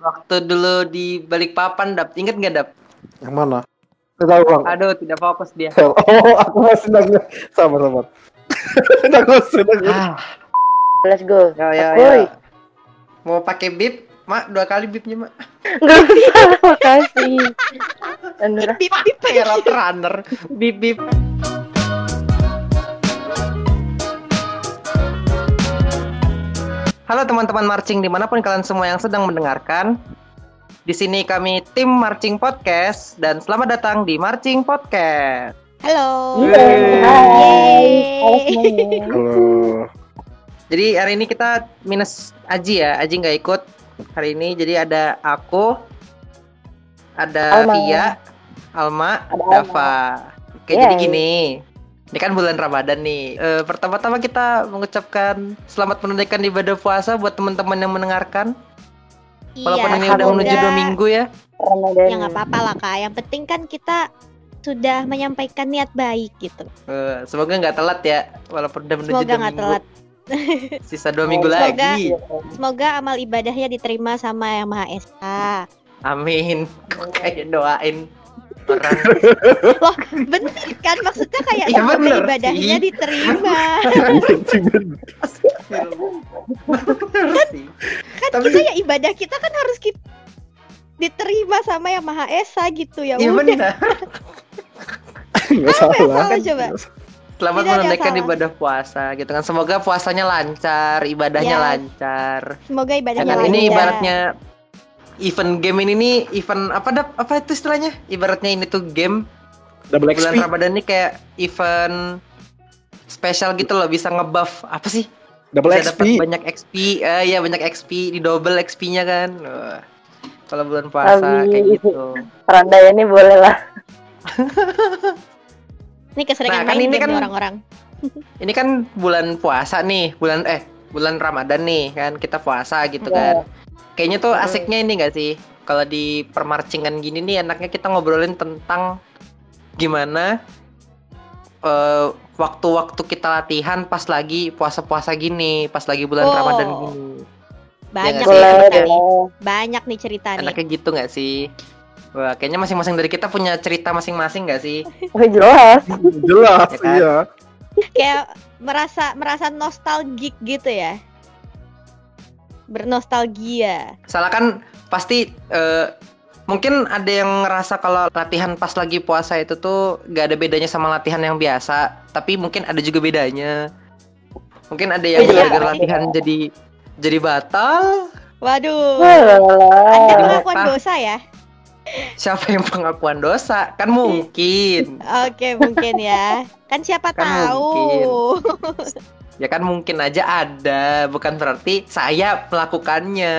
waktu dulu di balik papan dap inget nggak dap Yang mana? Tidak tahu bang. aduh tidak fokus dia Oh, aku masih nangis. Sabar, sabar. nangis, nangis. ah Let's go. ya ya ya mau pakai bib mak dua kali bibnya mak Enggak bisa, makasih. Bip bip kayak road runner bib bib Halo teman-teman marching di mana pun kalian semua yang sedang mendengarkan. Di sini kami tim Marching Podcast dan selamat datang di Marching Podcast. Halo. Yeay. Hai. Halo Yeay. semuanya. Halo. Jadi hari ini kita minus Aji ya, Aji nggak ikut hari ini. Jadi ada aku, ada Alma. Via, Alma, Ada Dava. Oke, Yeay. jadi gini. Ini kan bulan Ramadan nih. Eh, pertama-tama kita mengucapkan selamat menunaikan ibadah puasa buat teman-teman yang mendengarkan. Walaupun Iya, ini udah menuju dua minggu ya. Ramadan. Ya nggak apa-apa lah kak. Yang penting kan kita sudah menyampaikan niat baik gitu. Eh, semoga nggak telat ya, walaupun udah menuju Semoga dua nggak minggu. telat. Sisa dua minggu Semoga- lagi. Semoga amal ibadahnya diterima sama yang Maha Esa. Amin. Kok kayak doain Loh, bener kan? Maksudnya kayak semoga bener ibadahnya sih. diterima. Sih. Kan Tapi- kita ya ibadah kita kan harus kita diterima sama yang Maha Esa gitu ya. Iya udah. benar. Nggak Apa yang salah. salah coba? Selamat Tidak menunaikan ibadah puasa gitu kan. Semoga puasanya lancar, ibadahnya Ya. lancar. Semoga Ya ibadahnya kan ini lancar. ibaratnya event game ini nih event apa dap apa itu istilahnya? Ibaratnya ini tuh game Double bulan XP. Ramadan ini kayak event spesial gitu loh bisa ngebuff apa sih? Double bisa XP. banyak XP. Eh ya banyak XP di double XP-nya kan. Kalau bulan puasa Tapi- kayak gitu. Randaya ini boleh lah. Ini keseringan Nah, kan main ini kan- nih orang-orang. Ini kan bulan puasa nih, bulan eh bulan Ramadan nih kan kita puasa gitu Iya. kan. Kayaknya tuh Hmm. asiknya ini gak sih? Kalau di permarcingan gini nih enaknya kita ngobrolin tentang gimana eh, waktu-waktu kita latihan pas lagi puasa-puasa gini, pas lagi bulan Oh. Ramadan gini. Banyak nggak nih sih? Cerita nih. Banyak nih cerita nih. Enaknya gitu nggak sih? Wah, kayaknya masing-masing dari kita punya cerita masing-masing nggak sih? Oh, jelas. Jelas, Ya kan? iya. Kayak merasa merasa nostalgik gitu ya. Bernostalgia. Salah kan pasti eh, mungkin ada yang ngerasa kalau latihan pas lagi puasa itu tuh gak ada bedanya sama latihan yang biasa, tapi mungkin ada juga bedanya. Mungkin ada yang Iya. gara-gara latihan jadi jadi batal. Waduh. Anda Jadi pengakuan apa? dosa ya? Siapa yang pengakuan dosa? Kan mungkin. Oke, mungkin ya. Kan siapa Kan tahu. Ya kan mungkin aja ada, bukan berarti saya melakukannya.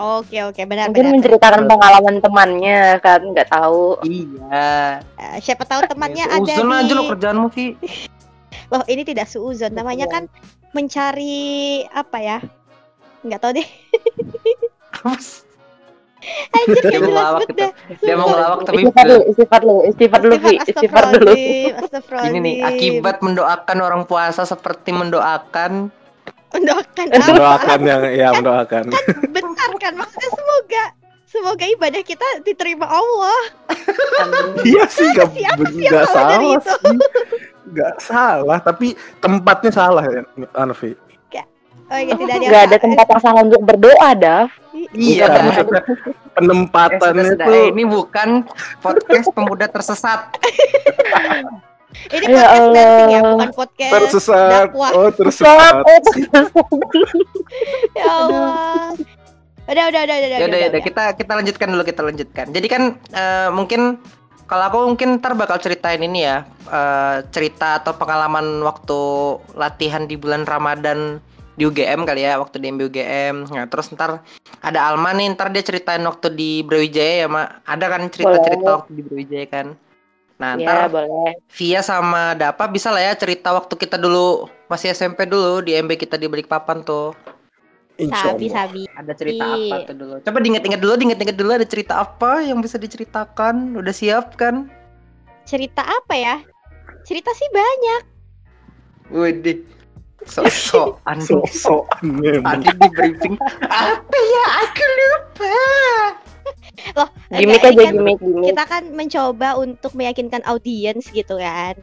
Oke, oke, benar Mungkin benar. menceritakan pengalaman temannya kan nggak tahu. Iya. Eh, siapa tahu temannya ada Uzon di aja lo kerjaanmu, Vi. Loh, ini tidak suuzon. Namanya kan mencari apa ya? Nggak tahu deh. Anjir, Dia mau ngelawak gitu. dah. Dia mau ngelawak tapi Istighfar dulu, istighfar dulu, istighfar dulu. Istighfar dulu. Ini nih, akibat mendoakan orang puasa seperti mendoakan mendoakan apa? Mendoakan yang ya mendoakan. Bentar kan maksudnya semoga semoga ibadah kita diterima Allah. Iya sih nggak Siapa sih salah itu? sih. Salah, tapi tempatnya salah ya, Anvi. Oh iya tidak ada. Ada tempat yang salah untuk berdoa, Dav. Iya, Bukan, maksudnya Eh, itu Eh, ini bukan podcast pemuda tersesat. Ini Ya podcast dancing ya, Allah. bukan podcast tersesat. dakwah. Oh, Sesat, tersesat. oh. Ya Allah. Udah, udah, udah, udah, Ya udah, ya udah kita kita lanjutkan dulu kita lanjutkan. Jadi kan eh, mungkin kalau aku mungkin ntar bakal ceritain ini ya eh, cerita atau pengalaman waktu latihan di bulan Ramadan di UGM kali ya waktu di MB UGM. Nah terus ntar ada Alma nih ntar dia ceritain waktu di Brawijaya ya mak. Ada kan cerita-cerita Boleh. waktu di Brawijaya kan. Nah Ya, ntar boleh. Via sama Dapa bisa lah ya cerita waktu kita dulu masih SMP dulu di MB kita di Balikpapan tuh. Sabi, sabi. Ada cerita Iya. apa tuh dulu? Coba diinget-inget dulu, diinget-inget dulu ada cerita apa yang bisa diceritakan? Udah siap kan? Cerita apa ya? Cerita sih banyak. Widih. Sok-sokan. Memang. Tadi di briefing apa ya? Aku lupa. Enggak, ini aja kan gimik. kita kan mencoba untuk meyakinkan audiens gitu kan.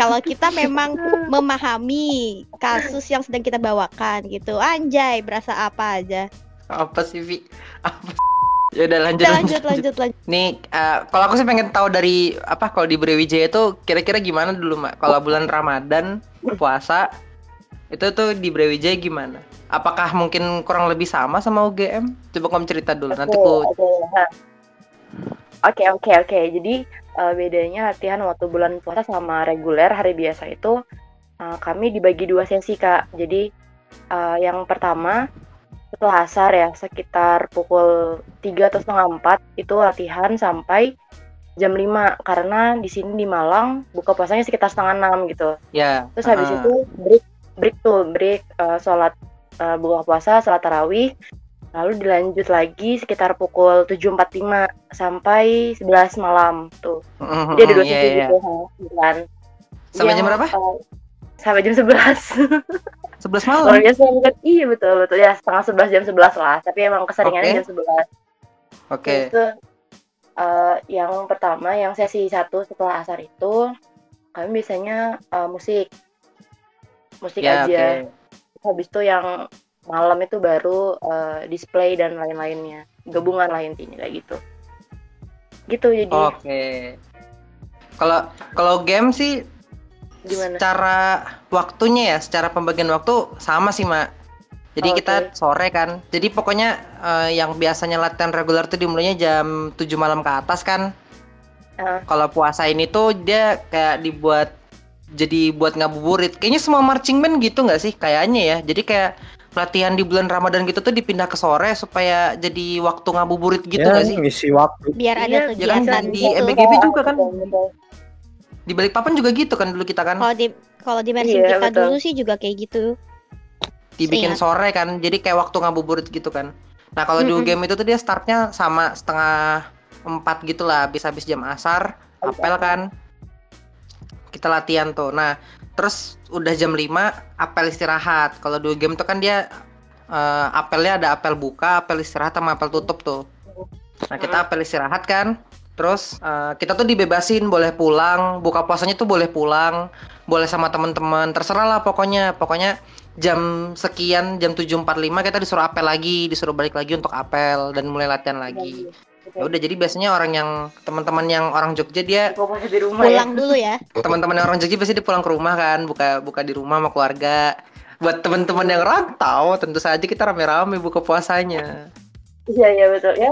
Kalau kita memang memahami kasus yang sedang kita bawakan gitu, anjay berasa apa aja. Apa sih, Vi? Apa? Ya udah lanjut, Udah lanjut lanjut lanjut. Nih, eh, kalau aku sih pengen tahu dari apa kalau di Brawijaya itu kira-kira gimana dulu, Mak? Kalau bulan Ramadan, puasa, itu tuh di Brawijaya gimana? Apakah mungkin kurang lebih sama sama UGM? Coba kamu cerita dulu, nanti Oke, aku oke, nah. Oke, oke, oke. Jadi eh, bedanya latihan waktu bulan puasa sama reguler hari biasa itu eh, kami dibagi dua sesi, Kak. Jadi eh, yang pertama setelah asar ya, sekitar pukul 3 atau setengah 4 itu latihan sampai jam 5 karena di sini di Malang buka puasanya sekitar setengah 6 gitu. ya. Terus habis ah. itu break break tuh break eh, sholat eh, buka puasa sholat tarawih lalu dilanjut lagi sekitar pukul 7.45 sampai 11 malam tuh Mhm, jadi ada dua iya, sesi iya. gitu kan Sampai jam berapa? eh, sampai jam 11 11 kalau malam. biasa bukan iya betul betul ya setengah 11 jam 11 lah tapi emang keseringannya Oke. jam 11 Oke. itu eh, yang pertama yang sesi satu setelah asar itu kami biasanya eh, musik musik Ya, aja oke. habis itu yang malam itu baru eh, display dan lain-lainnya gabungan lah intinya kayak gitu gitu jadi Oke. Kalau kalau game sih gimana secara waktunya ya, secara pembagian waktu sama sih, Mak. Jadi Oke. kita sore kan. Jadi pokoknya eh, yang biasanya latihan reguler tuh dimulainya jam 7 malam ke atas kan. Ah. Kalau puasa ini tuh dia kayak dibuat jadi buat ngabuburit. Kayaknya semua marching band gitu nggak sih? Kayaknya ya. Jadi kayak latihan di bulan Ramadan gitu tuh dipindah ke sore supaya jadi waktu ngabuburit gitu ya, nggak sih? ngisi waktu. Biar ada Iya, ya kan, kegiatan di gitu. MBGB juga kan? Di balik papan juga gitu kan dulu kita kan. Kalau di kalau di Mersin Iya, kita betul. dulu sih juga kayak gitu. Dibikin Ingat. sore kan jadi kayak waktu ngabuburit gitu kan. Nah kalau di Mm-mm. game itu tuh dia startnya sama setengah empat gitu lah habis habis jam asar apel kan. Kita latihan tuh. Nah terus udah jam 5 apel istirahat. Kalau di game tuh kan dia eh, apelnya ada apel buka apel istirahat sama apel tutup tuh. Nah kita apel istirahat kan. Terus eh, kita tuh dibebasin boleh pulang buka puasanya tuh boleh pulang boleh sama teman-teman terserah lah pokoknya. Pokoknya jam sekian jam 7.45 kita disuruh apel lagi disuruh balik lagi untuk apel dan mulai latihan lagi. Ya udah jadi biasanya orang yang teman-teman yang orang Jogja dia di rumah ya. Pulang dulu ya. teman-teman yang orang Jogja biasanya dia pulang ke rumah kan buka buka di rumah sama keluarga. Buat teman-teman yang rantau tentu saja kita rame-rame buka puasanya. Iya iya betul. Ya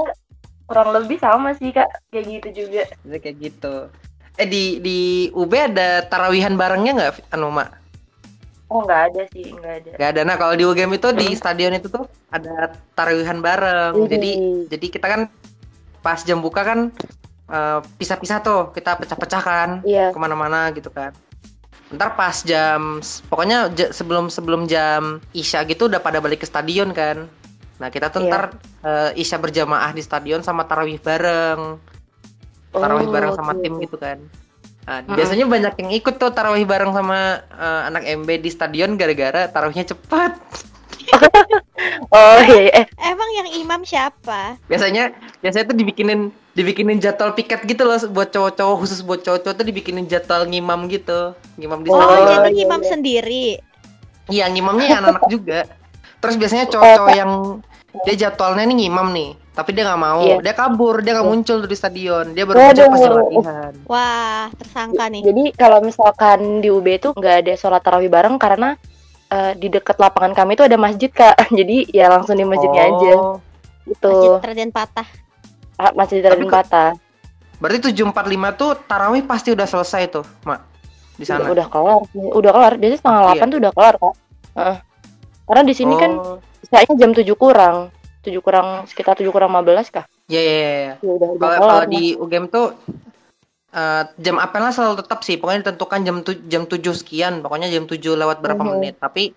kurang lebih sama sih kak. Kayak gitu juga. Jadi kayak gitu. Eh di di UB ada tarawihan barengnya nggak anu mak oh nggak ada sih nggak ada Gak ada. Nah kalau di UGM itu di Hmm. stadion itu tuh ada taruhan bareng. Widih. Jadi jadi kita kan pas jam buka kan eh, pisah-pisah tuh kita pecah-pecah kan iya ke mana-mana gitu kan. Ntar pas jam pokoknya sebelum sebelum jam isya gitu udah pada balik ke stadion kan. Nah kita tuh Iya. ntar eh, isya berjamaah di stadion sama tarawih bareng. Tarawih Oh, bareng sama oke. tim gitu kan. Nah, Mm-mm. biasanya banyak yang ikut tuh tarawih bareng sama eh, anak MB di stadion gara-gara tarawihnya cepat. oh iya iya. eh Emang yang imam siapa? biasanya biasanya tuh dibikinin dibikinin jadwal piket gitu loh buat cowok-cowok khusus buat cowok-cowok tuh dibikinin jadwal ngimam gitu ngimam di Oh, Oh, stadion. jadi iya, imam iya. sendiri. iya ngimamnya ya anak-anak juga terus biasanya cowok-cowok yang dia jadwalnya nih ngimam nih tapi dia nggak mau Iya. dia kabur dia nggak muncul tuh di stadion dia baru muncul pas latihan Wah, tersangka nih. Jadi kalau misalkan di UB itu nggak ada sholat tarawih bareng karena eh, di dekat lapangan kami itu ada masjid kak. Jadi ya langsung di masjidnya aja Oh, gitu. Masjid Raden Patah. Ah, Masjid Raden Patah. berarti 745 tuh tarawih pasti udah selesai tuh mak di sana Udah, udah kelar, udah kelar. Biasanya setengah Iya. delapan tuh udah kelar kak. Heeh. Karena di sini kan Oh, isanya jam 7 kurang, 7 kurang sekitar 7 kurang 15 kah? ya ya ya, ya. Ya Kalau kalau di UGM tuh eh, jam apelnya selalu tetap sih, pokoknya ditentukan jam tu, jam 7 sekian, pokoknya jam 7 lewat berapa Mhm. menit. Tapi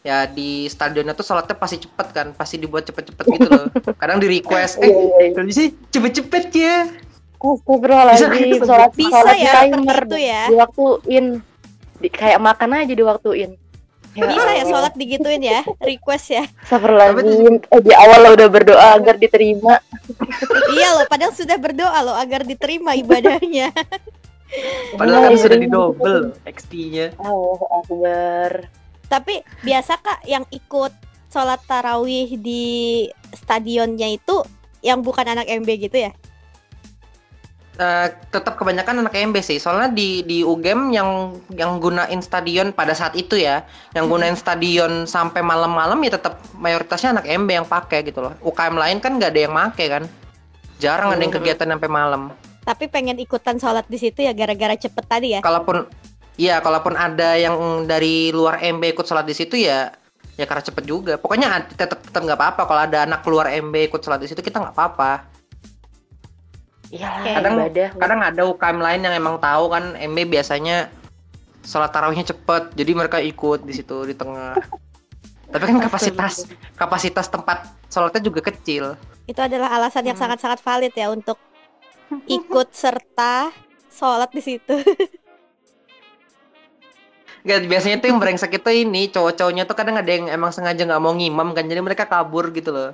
ya di stadionnya tuh sholatnya pasti cepet kan, pasti dibuat cepet-cepet gitu loh. Kadang di request, Iya, eh iya, iya. kalau bisa cepet-cepet ya. Astagfirullahaladzim, Bisa- sholat, Bisa sholat ya timer itu ya. diwaktuin. Di, kayak makan aja diwaktuin. Bisa ya sholat digituin ya, request ya. Astagfirullahaladzim. Eh, di awal lo udah berdoa agar diterima. Iya loh, padahal sudah berdoa loh agar diterima ibadahnya. Padahal kan Iya, sudah di double XP-nya. Oh, Akbar. Tapi biasa kak yang ikut sholat tarawih di stadionnya itu yang bukan anak MB gitu ya? Eh, tetap kebanyakan anak MB sih. Soalnya di di UGM yang yang gunain stadion pada saat itu ya, yang gunain stadion sampai malam-malam ya tetap mayoritasnya anak MB yang pakai gitu loh. UKM lain kan nggak ada yang make kan. Jarang ada yang Hmm. kegiatan sampai malam. Tapi pengen ikutan sholat di situ ya gara-gara cepet tadi ya? Kalaupun Iya, kalaupun ada yang dari luar MB ikut sholat di situ ya, ya karena cepet juga. Pokoknya tetap tetap nggak apa-apa. Kalau ada anak luar MB ikut sholat di situ kita nggak apa-apa. Iya, Kadang- ibadah. kadang ada UKM lain yang emang tahu kan MB biasanya sholat tarawihnya cepet jadi mereka ikut di situ di tengah tapi kan kapasitas kapasitas tempat sholatnya juga kecil Itu adalah alasan yang Hmm. sangat-sangat valid ya untuk ikut serta sholat di situ. Gak, biasanya tuh yang brengsek itu ini cowok-cowoknya tuh kadang ada yang emang sengaja nggak mau ngimam kan jadi mereka kabur gitu loh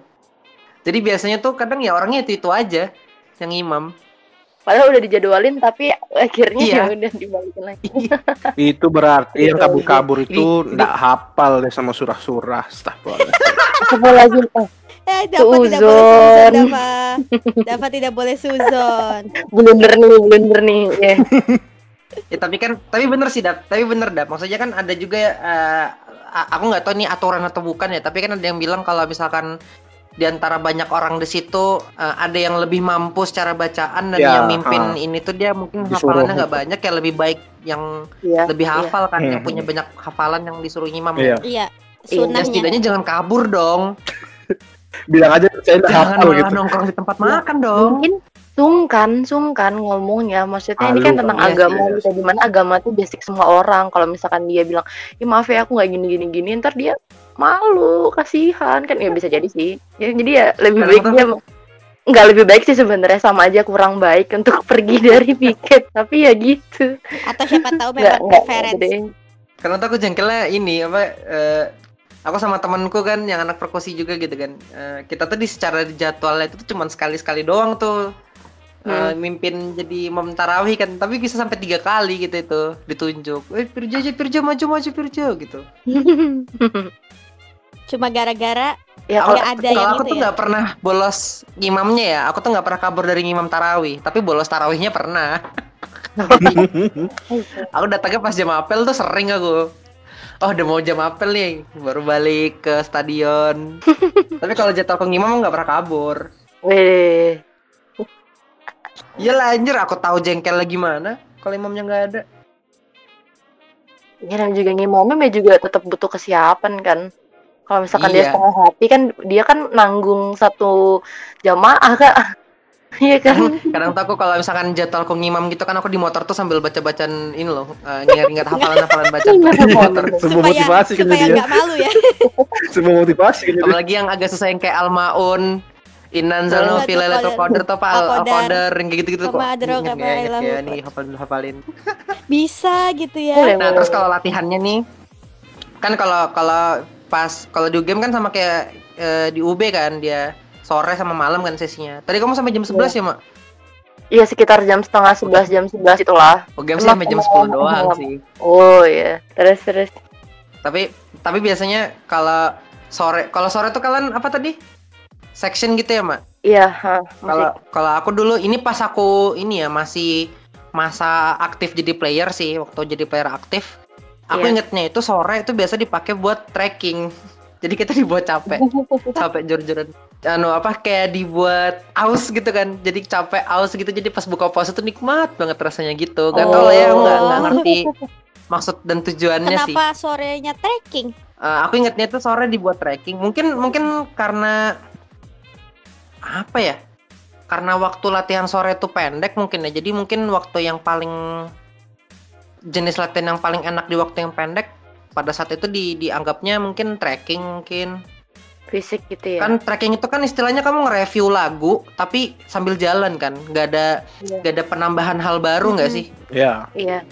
jadi biasanya tuh kadang ya orangnya itu itu aja yang ngimam Padahal udah dijadwalin tapi akhirnya Iya. ya udah dibalikin lagi. Itu berarti yang kabur-kabur itu nggak hafal deh sama surah-surah. Astagfirullah. Astagfirullahaladzim. Oh, Eh, dapat tidak boleh Suzon. dapat. Dapat tidak boleh suzon. blunder nih, blunder nih. Ya. Ya tapi kan, tapi bener sih Dap, tapi bener Dap. Maksudnya kan ada juga a- aku nggak tahu nih aturan atau bukan ya, tapi kan ada yang bilang kalau misalkan di antara banyak orang di situ eh, ada yang lebih mampu secara bacaan dan Ya, yang mimpin ah. ini tuh dia mungkin Disuruh. hafalannya nggak banyak ya lebih baik yang Iya. lebih iya. hafal kan, yang Hmm. punya banyak hafalan yang disuruh ngimam. Iya. Ya, Iya, Iya, sunnahnya. setidaknya jangan kabur dong, Bilang aja saya jangan hafal malah gitu. nongkrong di tempat makan dong. Mungkin sungkan, sungkan ngomongnya. Maksudnya ini kan tentang iya agama sih. gitu. Di mana agama tuh basic semua orang. Kalau misalkan dia bilang, ya maaf ya aku nggak gini gini gini, ntar dia malu, kasihan kan ya bisa jadi sih. Ya, jadi ya lebih baik Kadang dia nggak lebih baik sih sebenarnya sama aja kurang baik untuk pergi dari piket. Tapi ya gitu. Atau siapa tahu memang preference. gede. Karena tuh aku jengkelnya ini apa eh, aku sama temanku kan yang anak perkusi juga gitu kan. Eh, kita tuh di secara di jadwalnya itu tuh cuma sekali-sekali doang tuh. eh, mimpin jadi imam tarawih kan tapi bisa sampai tiga kali gitu itu ditunjuk eh Pirja aja Pirja maju maju Pirja gitu Cuma gara-gara ya Aku- kalau ada kalau yang aku itu tuh ya. nggak pernah bolos imamnya ya. Aku tuh nggak pernah kabur dari imam tarawih. Tapi bolos tarawihnya pernah. Aku datangnya pas jam apel tuh sering aku. Oh udah mau jam apel nih. Baru balik ke stadion. Tapi kalau jadwal ke ngimam nggak pernah kabur. Weh. Iya lah anjir. Aku tahu jengkel gimana kalau imamnya nggak ada. Ya dan juga ngimamnya juga tetap butuh kesiapan kan. Kalau misalkan dia Iya. setengah hati kan dia kan nanggung satu jamaah kak. Iya kan. kadang tuh aku kalau misalkan jadwal ke ngimam gitu kan aku di motor tuh sambil baca bacaan ini loh eh, ingat-ingat hafalan-hafalan bacaan di motor Sebuah supaya motivasi kan jadi ya. nggak malu ya. Sebuah motivasi kan jadi. apalagi yang agak susah yang kayak Al-Maun Inan Zalno Al- Fila Letter tuh apa Al- Al-Qadar. Al-Qadar yang kayak gitu-gitu kok Wa ma adraka Ingat ma ya, ya nih hafalin hafalin Bisa gitu ya. Nah terus kalau latihannya nih kan kalau kalau pas kalau di game kan sama kayak eh, di UB kan dia sore sama malam kan sesinya. Tadi kamu sampai jam 11 ya, Mak? Iya sekitar jam setengah sebelas jam sebelas itulah. Oh, game sih sampai jam 10 doang sih. Oh iya. Terus terus. Tapi tapi biasanya kalau sore kalau sore tuh kalian apa tadi? Section gitu ya, Mak? Iya. Kalau kalau aku dulu ini pas aku ini ya masih masa aktif jadi player sih waktu jadi player aktif. Aku Iya. ingetnya itu sore itu biasa dipakai buat trekking. Jadi kita dibuat capek. capek jor-joran. Anu apa kayak dibuat aus gitu kan. Jadi capek aus gitu. Jadi pas buka puasa tuh nikmat banget rasanya gitu. Gak tau lah ya aku nggak nggak ngerti maksud dan tujuannya sih. Kenapa sorenya trekking? Eh, aku ingatnya tuh sore dibuat trekking. Mungkin mungkin karena apa ya? Karena waktu latihan sore tuh pendek mungkin ya. Jadi mungkin waktu yang paling jenis latihan yang paling enak di waktu yang pendek pada saat itu di dianggapnya mungkin trekking mungkin Fisik gitu ya. kan trekking itu kan istilahnya kamu nge-review lagu tapi sambil jalan kan nggak ada Iya. nggak ada penambahan hal baru nggak Mhm. sih Ya, Iya.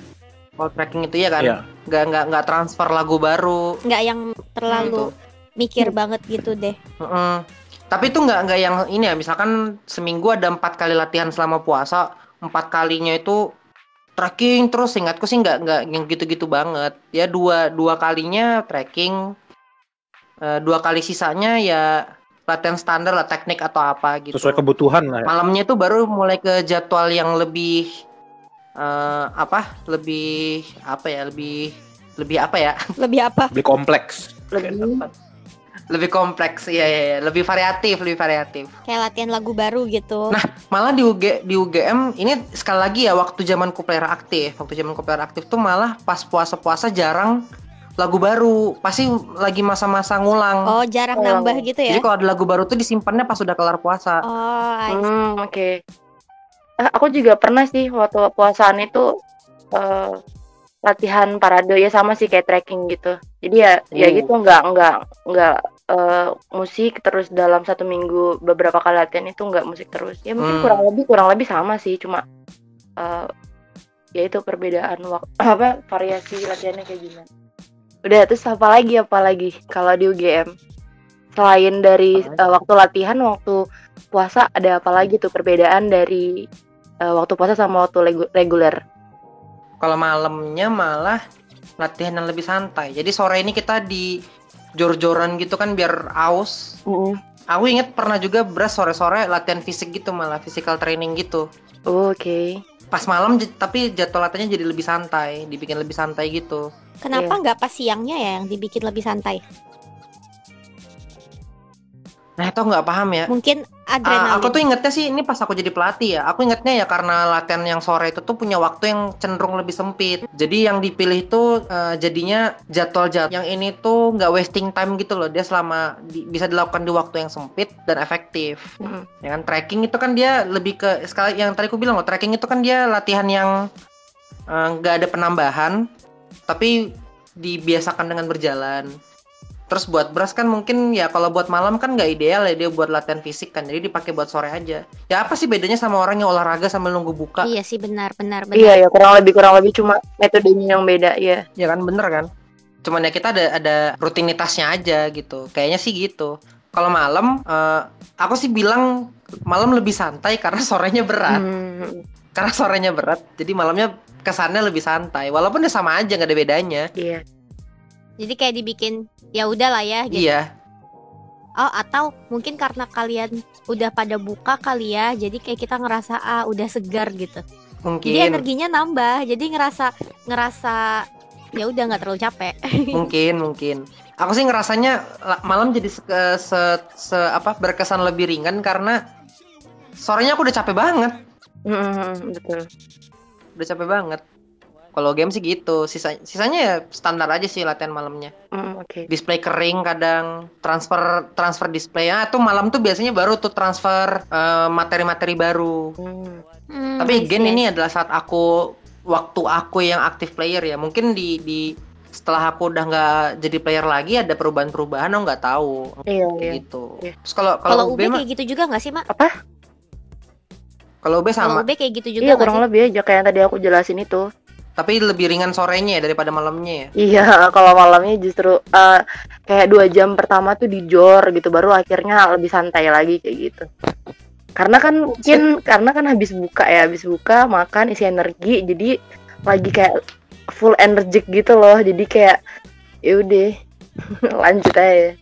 kalau trekking itu ya kan Iya. nggak nggak nggak transfer lagu baru nggak yang terlalu gitu. mikir banget gitu deh Mm-mm. Tapi itu nggak nggak yang ini ya, misalkan seminggu ada empat kali latihan selama puasa, empat kalinya itu trekking terus. Ingatku sih nggak nggak yang gitu-gitu banget. Ya dua dua kalinya trekking, eh, dua kali sisanya ya latihan standar lah teknik atau apa gitu. Sesuai kebutuhan lah. ya. Malamnya itu baru mulai ke jadwal yang lebih eh, apa? Lebih apa ya? Lebih lebih apa ya? lebih apa Beli kompleks. Lebih Lebih kompleks, iya iya, iya. lebih variatif, lebih variatif. kayak latihan lagu baru gitu Nah, malah di UG di UGM ini sekali lagi ya waktu zaman player aktif waktu zaman player aktif tuh malah pas puasa-puasa jarang lagu baru pasti lagi masa-masa ngulang oh jarang Oh. nambah gitu ya jadi kalau ada lagu baru tuh disimpannya pas udah kelar puasa oh. Hmm, oke. Eh, aku juga pernah sih waktu puasaan itu eh, latihan parade ya sama sih kayak trekking gitu. Jadi ya ya Hmm. gitu nggak nggak nggak eh, musik terus dalam satu minggu beberapa kali latihan itu nggak musik terus. Ya mungkin Hmm. kurang lebih kurang lebih sama sih cuma eh, ya itu perbedaan waktu apa variasi latihannya kayak gimana. Udah terus apa lagi apa lagi kalau di UGM selain dari eh, waktu latihan waktu puasa ada apa lagi tuh perbedaan dari eh, waktu puasa sama waktu reguler kalau malamnya malah latihan yang lebih santai jadi sore ini kita di jor-joran gitu kan biar aus. Aku inget pernah juga beras sore-sore latihan fisik gitu malah physical training gitu. Oh, oke. Pas malam j- tapi jadwal latihannya jadi lebih santai dibikin lebih santai gitu. Kenapa Iya. nggak pas siangnya ya yang dibikin lebih santai nah itu nggak paham ya mungkin Ah, adrenalin aku tuh ingetnya sih ini pas aku jadi pelatih ya. Aku ingetnya ya karena latihan yang sore itu tuh punya waktu yang cenderung lebih sempit. Jadi yang dipilih itu eh, jadinya jadwal-jadwal yang ini tuh nggak wasting time gitu loh. Dia selama di- bisa dilakukan di waktu yang sempit dan efektif. Mm. Ya kan trekking itu kan dia lebih ke sekali yang tadi aku bilang loh, trekking itu kan dia latihan yang eh, nggak ada penambahan tapi dibiasakan dengan berjalan. Terus buat beras kan mungkin ya kalau buat malam kan nggak ideal ya dia buat latihan fisik kan. Jadi dipakai buat sore aja. Ya apa sih bedanya sama orang yang olahraga sambil nunggu buka? iya sih benar benar benar iya ya kurang lebih kurang lebih cuma metodenya yang beda ya Ya kan bener kan? Cuman ya kita ada ada rutinitasnya aja gitu. Kayaknya sih gitu. Kalau malam eh, aku sih bilang malam lebih santai karena sorenya berat. Hmm, Karena sorenya berat. Jadi malamnya kesannya lebih santai. Walaupun ya sama aja nggak ada bedanya. iya jadi kayak dibikin ya udahlah ya gitu Iya. oh atau mungkin karena kalian udah pada buka kali ya jadi kayak kita ngerasa ah udah segar gitu. Mungkin. jadi energinya nambah jadi ngerasa ngerasa ya udah nggak terlalu capek. Mungkin mungkin. Aku sih ngerasanya la- malam jadi se, se, se- apa berkesan lebih ringan karena sorenya aku udah capek banget. Hmm, betul. Udah capek banget kalau game sih gitu. Sisa sisanya ya standar aja sih latihan malamnya. Hmm, oke. Display kering kadang transfer transfer display. Ah tuh malam tuh biasanya baru tuh transfer eh, materi-materi baru. Hmm, tapi I ini see. adalah saat aku waktu aku yang aktif player ya. Mungkin di di setelah aku udah nggak jadi player lagi ada perubahan-perubahan aku nggak tahu. Iya Kayak iya. gitu. Iya. Terus kalau kalau kalau UB kayak gitu juga nggak sih mak? Kalau UB kalau sama, UB kayak gitu juga iya kurang sih? lebih aja kayak yang tadi aku jelasin itu tapi lebih ringan sorenya ya daripada malamnya ya. Iya, kalau malamnya justru eh, kayak dua jam pertama tuh dijor gitu, baru akhirnya lebih santai lagi kayak gitu. Karena kan mungkin karena kan habis buka ya, habis buka makan isi energi, jadi lagi kayak full energik gitu loh, jadi kayak ya udah lanjut aja.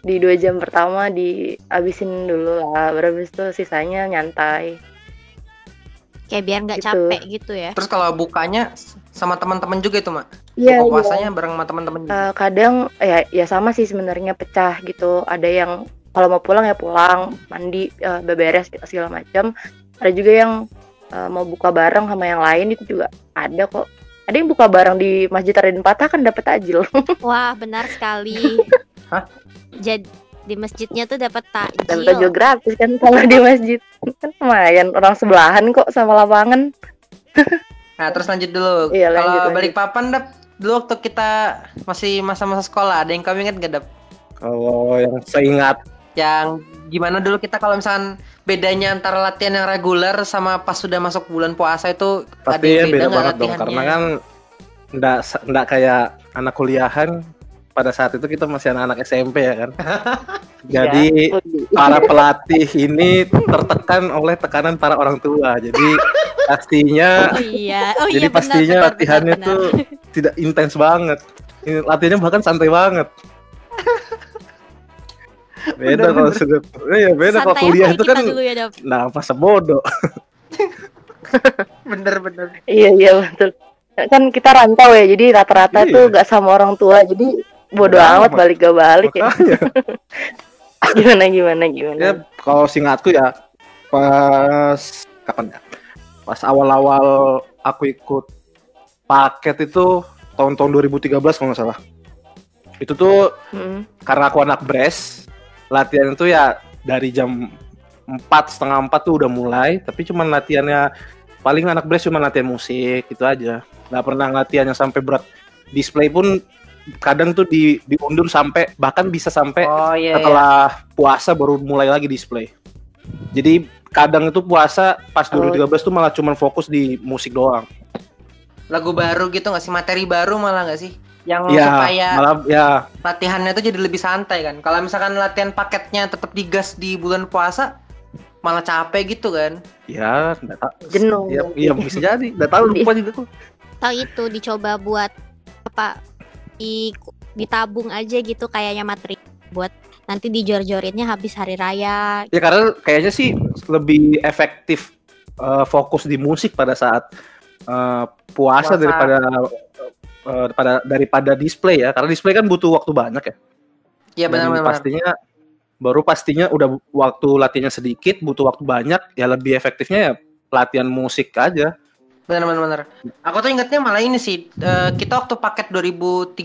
Di dua jam pertama dihabisin dulu lah, baru habis itu sisanya nyantai. Kayak biar nggak Gitu. capek gitu ya Terus kalau bukanya sama teman-teman juga itu, Mak. Iya, Buka iya. puasanya bareng sama teman-teman. Eh, kadang ya ya sama sih sebenarnya pecah gitu ada yang kalau mau pulang ya pulang mandi eh, beberes gitu, segala macam ada juga yang eh, mau buka bareng sama yang lain itu juga ada kok ada yang buka bareng di masjid Raden Patah kan dapat tajil wah benar sekali Hah? jadi di masjidnya tuh dapat dapat tajil takjil gratis kan kalau di masjid kan lumayan orang sebelahan kok sama lapangan Nah, terus lanjut dulu. Iya, kalau lanjut. balik papan, Dap, dulu waktu kita masih masa-masa sekolah, ada yang kamu ingat gak, Dap? Kalau yang seingat Yang gimana dulu kita kalau misalkan bedanya antara latihan yang reguler sama pas sudah masuk bulan puasa itu ada pasti ya yang beda beda banget dong karena kan nggak sa- nggak kayak anak kuliahan pada saat itu kita masih anak-anak SMP ya kan. Jadi para pelatih ini tertekan oleh tekanan para orang tua. Jadi pastinya Oh iya, oh jadi iya benar, pastinya benar, latihannya benar, tuh tidak intens banget. Ini latihannya bahkan santai banget. Beda kalau sudah, iya beda kalau Santai kuliah apa itu kan, ya, Dap? nah apa sebodoh. Bener-bener. Iya iya betul. Kan kita rantau ya, jadi rata-rata Iya. tuh gak sama orang tua, jadi bodoh Bodo amat amat. balik gak balik ya. Gimana gimana gimana. ya kalau singkatku ya pas kapan ya? Pas awal-awal aku ikut paket itu tahun-tahun 2013 kalau nggak salah. Itu tuh Mm. karena aku anak bres latihan itu ya dari jam empat setengah empat tuh udah mulai tapi cuman latihannya paling anak bres cuma latihan musik itu aja nggak pernah latihan yang sampai berat display pun kadang tuh di diundur sampai bahkan bisa sampai Oh iya. iya. setelah puasa baru mulai lagi display jadi kadang itu puasa pas Oh. 2013 tuh malah cuman fokus di musik doang Lagu baru gitu nggak sih? Materi baru malah nggak sih? Yang ya supaya malah ya latihannya tuh jadi lebih santai kan. Kalau misalkan latihan paketnya tetap digas di bulan puasa, malah capek gitu kan. ya nggak tahu Jenuh. ya, ya bisa jadi nggak tahu lupa juga tuh Tahu itu dicoba buat apa? Di ditabung aja gitu kayaknya materi buat nanti dijor-jorinnya habis hari raya. Ya karena kayaknya sih lebih efektif eh, fokus di musik pada saat eh, puasa, Puasa. daripada eh, pada daripada display ya. Karena display kan butuh waktu banyak ya. Iya Dan benar-benar. Pastinya baru pastinya udah waktu latihannya sedikit, butuh waktu banyak, ya lebih efektifnya ya latihan musik aja. Benar benar benar. Aku tuh ingatnya malah ini sih. eh, kita waktu paket 2013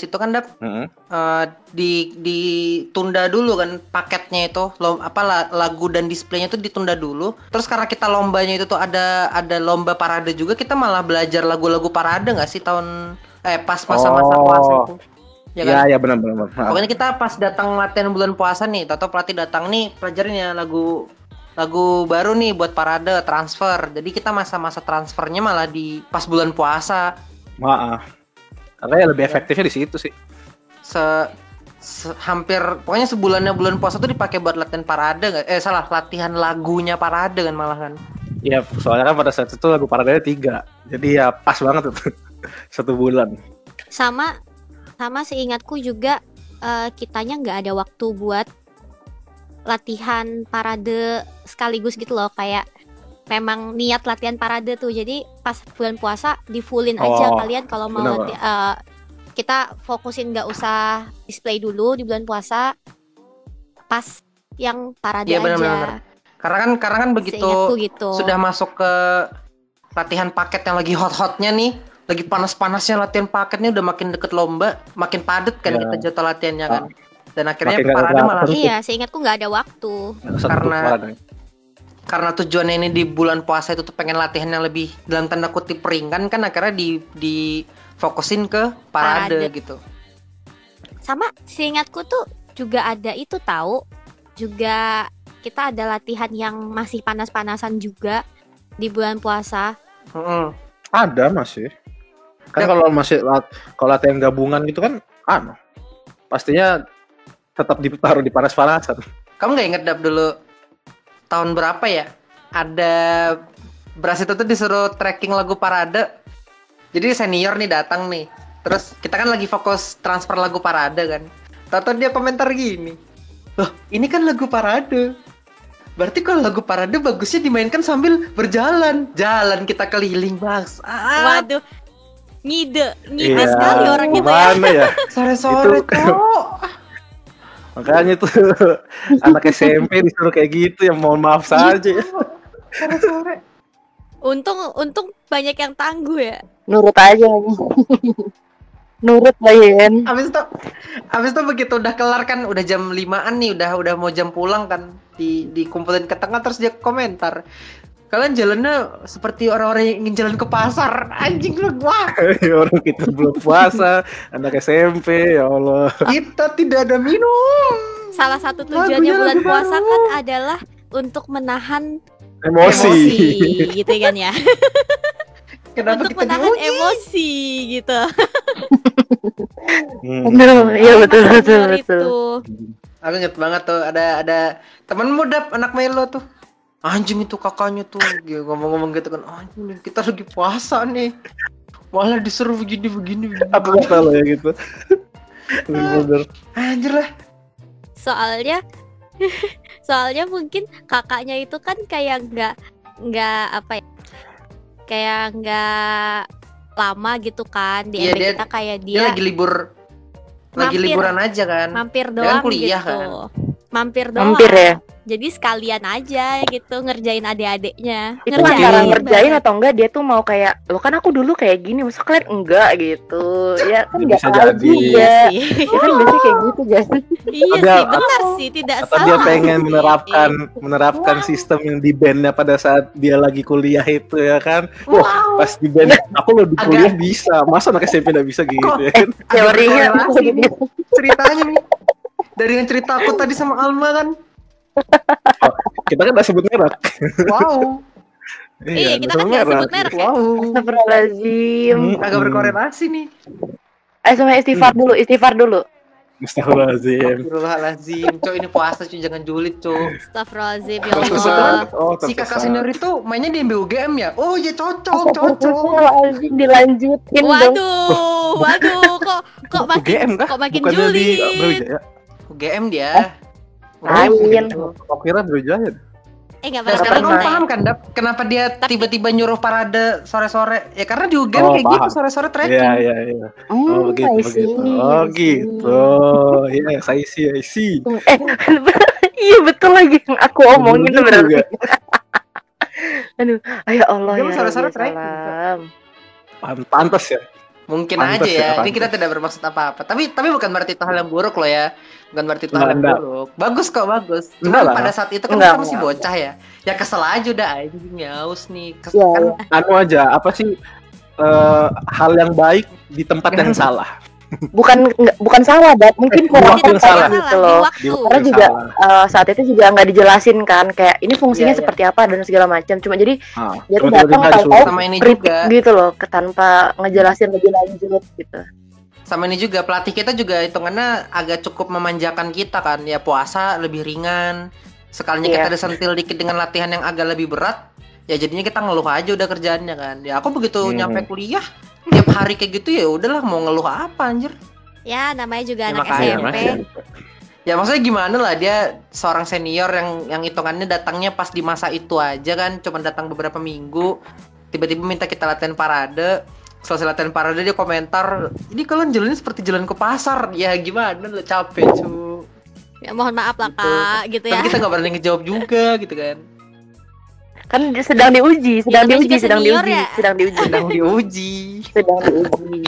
itu kan dap Heeh. eh, di ditunda dulu kan paketnya itu lom, apa la- lagu dan displaynya itu ditunda dulu terus karena kita lombanya itu tuh ada ada lomba parade juga kita malah belajar lagu-lagu parade nggak sih tahun eh pas masa-masa Oh. puasa itu ya kan Ya ya benar benar. pokoknya kita pas datang latihan bulan puasa nih atau pelatih datang nih pelajarin ya lagu lagu baru nih buat parade transfer jadi kita masa-masa transfernya malah di pas bulan puasa Maaf. Karena ya lebih efektifnya di situ sih. se, se- hampir pokoknya sebulannya bulan puasa tuh dipakai buat latihan parade nggak eh salah latihan lagunya parade kan malah kan Ya soalnya kan pada saat itu lagu paradanya tiga, jadi ya pas banget itu satu bulan. Sama sama seingatku juga eh, kitanya nggak ada waktu buat latihan parade sekaligus gitu loh kayak memang niat latihan parade tuh. Jadi pas bulan puasa di fullin aja Oh, kalian kalau mau lati- eh, kita fokusin nggak usah display dulu di bulan puasa pas yang parade Iya, aja. benar-benar. karena kan karena kan begitu gitu. sudah masuk ke latihan paket yang lagi hot-hotnya nih lagi panas-panasnya latihan paketnya udah makin deket lomba makin padet kan Ya. kita jatuh latihannya kan dan akhirnya Makin parade malah iya seingatku nggak ada waktu Karena- parade. karena tujuannya ini di bulan puasa itu tuh pengen latihan yang lebih dalam tanda kutip ringan kan akhirnya di di fokusin ke parade, Parade. gitu sama seingatku tuh juga ada itu tahu juga kita ada latihan yang masih panas-panasan juga di bulan puasa Mm-mm. Ada masih. Kan Ya. kalau masih lat, kalau latihan gabungan gitu kan, anu, pastinya tetap ditaruh di panas-panasan. Kamu nggak inget dap dulu tahun berapa ya? Ada beras itu tuh disuruh tracking lagu parade. Jadi senior nih datang nih. Terus kita kan lagi fokus transfer lagu parade kan. Tahu dia komentar gini. Loh, ini kan lagu parade. Berarti kalau lagu parade bagusnya dimainkan sambil berjalan. Jalan kita keliling, Bang. Ah, waduh ngide ngide sekali orang itu ya ya? sore-sore, Itu- Cok. Makanya tuh anak SMP disuruh kayak gitu ya mohon maaf saja. ya. Sore-sore. untung untung banyak yang tangguh ya Nurut aja lagi. Nurut lah Yen. Abis itu, abis itu begitu udah kelar kan, udah jam 5an nih, udah udah mau jam pulang kan, di dikumpulin ke tengah terus dia komentar. Kalian jalannya seperti orang-orang yang ingin jalan ke pasar, anjing lu wah. Ya Orang kita belum puasa, anak SMP, ya Allah. Kita tidak ada minum. salah satu tujuannya bulan puasa baru. kan adalah untuk menahan Emosi. emosi gitu kan ya Kenapa untuk kita menahan diuji? emosi gitu. Hmm. Iya betul betul betul. itu. Aku inget banget tuh ada ada temenmu dap anak Melo tuh. Anjing itu kakaknya tuh dia ngomong-ngomong gitu kan anjing nih, kita lagi puasa nih. Malah disuruh begini begini. begini. Apa kata lo ya gitu? Bener-bener. Anjir lah. Soalnya soalnya mungkin kakaknya itu kan kayak nggak nggak apa ya kayak nggak lama gitu kan di Iya, MP dia- kita kayak Dia, dia, lagi libur lagi Mampir. liburan aja kan. mampir dia kan doang kuliah gitu kan. Mampir doang Mampir ya. jadi sekalian aja gitu ngerjain adik-adiknya Itu Ngerjain antara ngerjain atau enggak dia tuh mau kayak lo kan aku dulu kayak gini masa kalian enggak gitu ya kan enggak bisa tahu jadi. juga iya sih ya kan biasanya kayak gitu kan iya Dia- sih benar sih tidak Atau dia salah pengen menerapkan menerapkan sistem yang di bandnya pada saat dia lagi kuliah itu ya kan? Wah, pas di band aku lo di Agak- kuliah bisa, masa anak SMP nggak bisa gitu ya? kan? teorinya berkorelasi gitu. Ceritanya nih. Dari yang cerita aku tadi sama Alma kan. Kita kan udah sebut merek. Wow. iya kita kan nggak sebut merek ya Wow. Astagfirullahaladzim Hmm. Agak berkorelasi nih. eh sama istighfar dulu istighfar dulu Astagfirullahaladzim. Astagfirullahaladzim. Cok ini puasa cuy jangan julid cok. Astagfirullahaladzim ya Allah oh, Si kakak senior itu mainnya di MBUGM ya? Oh ya cocok, cocok. Astagfirullahaladzim dilanjutin dong waduh waduh kok kok makin UGM kah? kok makin Bukannya di julid Brawijaya? UGM dia. Amin. Aku kira Brawijaya. eh nggak Nah, pernah sekarang kamu paham kan, Dap? Kenapa dia tiba-tiba nyuruh parade sore-sore? Ya karena di UGM Oh, kayak paham. gitu sore-sore trekking. Iya, iya, iya. Hmm, Oh, begitu, I begitu. Oh, gitu. Iya, saya sih, I see. eh iya betul lagi yang aku omongin tuh Bener berarti aduh ayo Allah Dia ya sore-sore trekking, Pantas ya. Mungkin Pantes aja ya, ya. Ini kita tidak bermaksud apa-apa. Tapi tapi bukan berarti itu hal yang buruk loh ya. Bukan berarti itu hal yang buruk. Bagus kok, bagus. Cuma pada saat itu kan kita masih bocah ya. Ya kesel aja udah anjing nyaus nih. Kes- Iya, kan. Anu aja, apa sih eh, hal yang baik di tempat yang salah. Bukan nggak- bukan salah Bat. mungkin kurang salah. gitu di loh Karena juga salah. eh, saat itu juga nggak dijelasin kan kayak ini fungsinya Iya, iya. seperti apa dan segala macam cuma jadi Ah, dia tuh datang ini kritik juga. gitu loh ke tanpa ngejelasin lebih lanjut gitu Sama ini juga pelatih kita juga hitungannya agak cukup memanjakan kita kan. Ya puasa lebih ringan. Sekalinya Iya. kita ada sentil dikit dengan latihan yang agak lebih berat, ya jadinya kita ngeluh aja udah kerjaannya kan. Ya aku begitu Hmm. nyampe kuliah tiap hari kayak gitu ya udahlah mau ngeluh apa anjir. ya namanya juga Ya, anak makanya, SMP makanya. Ya maksudnya gimana lah dia seorang senior yang yang hitungannya datangnya pas di masa itu aja kan, cuma datang beberapa minggu, tiba-tiba minta kita latihan parade. Selesai latihan parade dia komentar, ini kalian jalannya seperti jalan ke pasar. Ya gimana lo capek cu. ya mohon maaf lah Gitu. kak gitu ya Tapi kita nggak berani ngejawab juga gitu kan. Kan sedang diuji sedang namanya diuji sedang senior diuji ya. sedang diuji Sedang diuji. sedang diuji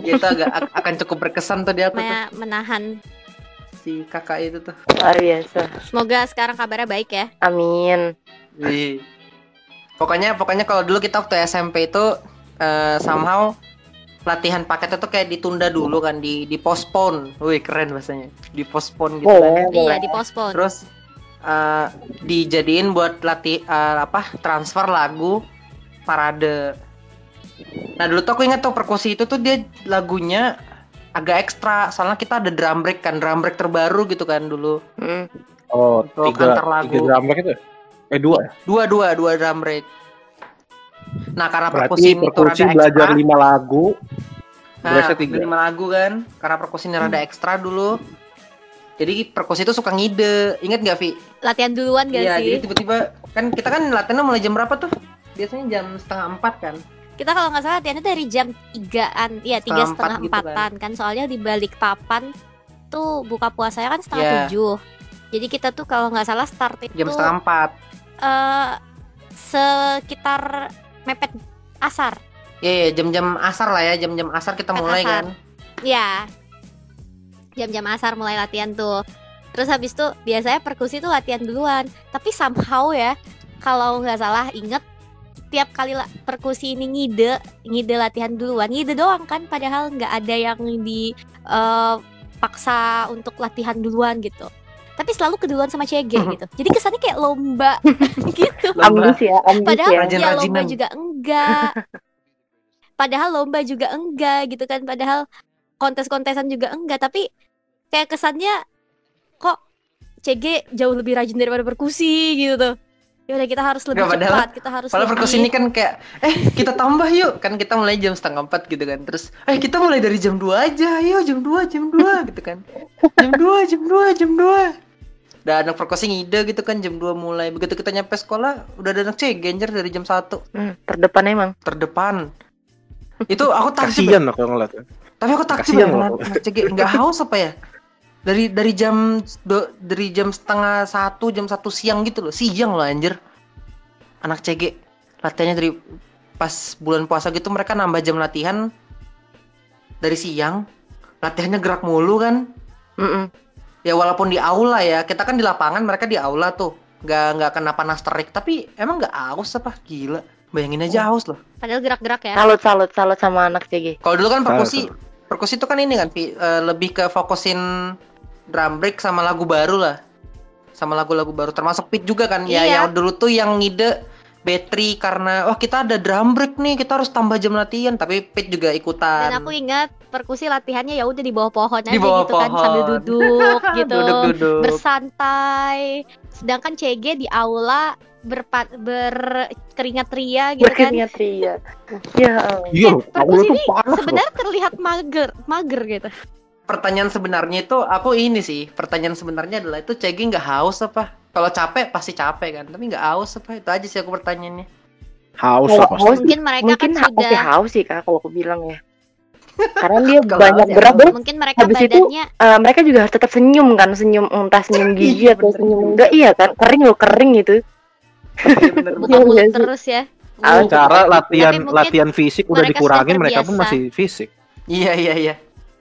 Ya, itu agak ak- akan cukup berkesan tuh dia aku tuh, Me- menahan si kakak itu tuh. luar biasa semoga sekarang kabarnya baik ya amin Wih. Pokoknya pokoknya kalau dulu kita waktu SMP itu eh, somehow latihan paket itu kayak ditunda dulu kan di di postpone. Wih keren bahasanya. Di postpone gitu. kan. boleh iya di pospon Terus eh, dijadiin buat latih eh, apa transfer lagu parade. Nah dulu tuh aku ingat tuh perkusi itu tuh dia lagunya agak ekstra soalnya kita ada drum break kan drum break terbaru gitu kan dulu Hmm. Oh, Untuk tiga, antar lagu. tiga drum break itu? Eh, dua ya? dua dua dua drum break nah karena Berarti perkusi itu perkusi rada belajar ekstra lima lagu, nah tiga. lima lagu kan karena perkusinya rada ekstra dulu jadi perkusi itu suka ngide inget gak Vi? latihan duluan gak Iya sih jadi tiba-tiba kan kita kan latihannya mulai jam berapa tuh biasanya jam setengah empat kan kita kalau nggak salah latihannya dari jam tigaan ya tiga Setengah empat setengah gitu empatan kan. soalnya di balik papan tuh buka puasanya kan setengah Iya. tujuh jadi kita tuh kalau nggak salah start itu jam setengah empat eh, sekitar mepet asar Iya, iya, jam-jam asar lah ya, jam-jam asar kita Mepet mulai asar. kan. ya jam-jam asar mulai latihan tuh. Terus habis itu biasanya perkusi tuh latihan duluan. Tapi somehow ya kalau nggak salah inget setiap kali la- perkusi ini ngide ngide latihan duluan ngide doang kan. Padahal nggak ada yang di eh, paksa untuk latihan duluan gitu. Tapi selalu keduluan sama CG gitu. Jadi kesannya kayak lomba gitu. Lomba. ambis ya ambis padahal ya Rajin- ya lomba juga enggak. Padahal lomba juga enggak gitu kan. Padahal kontes-kontesan juga enggak. Tapi kayak kesannya kok CG jauh lebih rajin daripada perkusi gitu tuh. Ya udah kita harus lebih Nggak, padahal- cepat, kita harus Padahal lebih perkusi ini kan kayak eh kita tambah yuk kan kita mulai jam setengah empat gitu kan terus eh kita mulai dari jam 2 aja ayo jam 2 jam 2 gitu kan jam 2 jam 2 jam 2 dan anak perkusi ngide gitu kan jam 2 mulai begitu kita nyampe sekolah udah ada anak CG anjir dari jam 1 Hmm, terdepan emang. terdepan itu aku taksi Kasian loh kalau ngeliat. Tapi aku anak CG nggak haus apa ya? Dari dari jam do- dari jam setengah satu jam satu siang gitu loh. Siang loh anjir. Anak CG latihannya dari pas bulan puasa gitu mereka nambah jam latihan dari siang. Latihannya gerak mulu kan? Mm-mm. ya walaupun di aula ya kita kan di lapangan mereka di aula tuh. Nggak nggak kena panas terik. Tapi emang nggak haus apa? Gila bayangin aja haus loh padahal gerak-gerak ya. Salut, salut, salut sama anak CG. kalau dulu kan perkusi perkusi itu kan ini kan eh, lebih ke fokusin drum break sama lagu baru lah sama lagu-lagu baru termasuk Pit juga kan ya Iya. yang dulu tuh yang ngide Betri karena wah kita ada drum break nih kita harus tambah jam latihan tapi Pit juga ikutan Dan aku ingat perkusi latihannya ya udah di bawah pohon Di aja bawah gitu kan sambil pohon. duduk gitu. duduk-duduk Bersantai. Sedangkan CG di aula berpa berkeringat ria gitu kan. Berkeringat ria. Ya. Iya, Eh, aku tuh loh. Sebenarnya terlihat mager, mager gitu. pertanyaan sebenarnya itu aku ini sih pertanyaan sebenarnya adalah itu CG nggak haus apa kalau capek pasti capek kan tapi nggak haus apa itu aja sih aku pertanyaannya Haus lah pasti. haus, Mungkin mereka mungkin kan ha- sudah pasti haus sih kak kalau aku bilang ya. Karena dia banyak haus ya gerak, bro. mungkin mereka Habis itu, badannya Eh, mereka juga harus tetap senyum kan, senyum entah senyum gigi Iya, atau bener. senyum enggak, iya kan? Kering loh, kering gitu. Iya bener buka Iya, terus ya. Ah, Cara latihan latihan fisik udah dikurangin mereka pun masih fisik. iya iya iya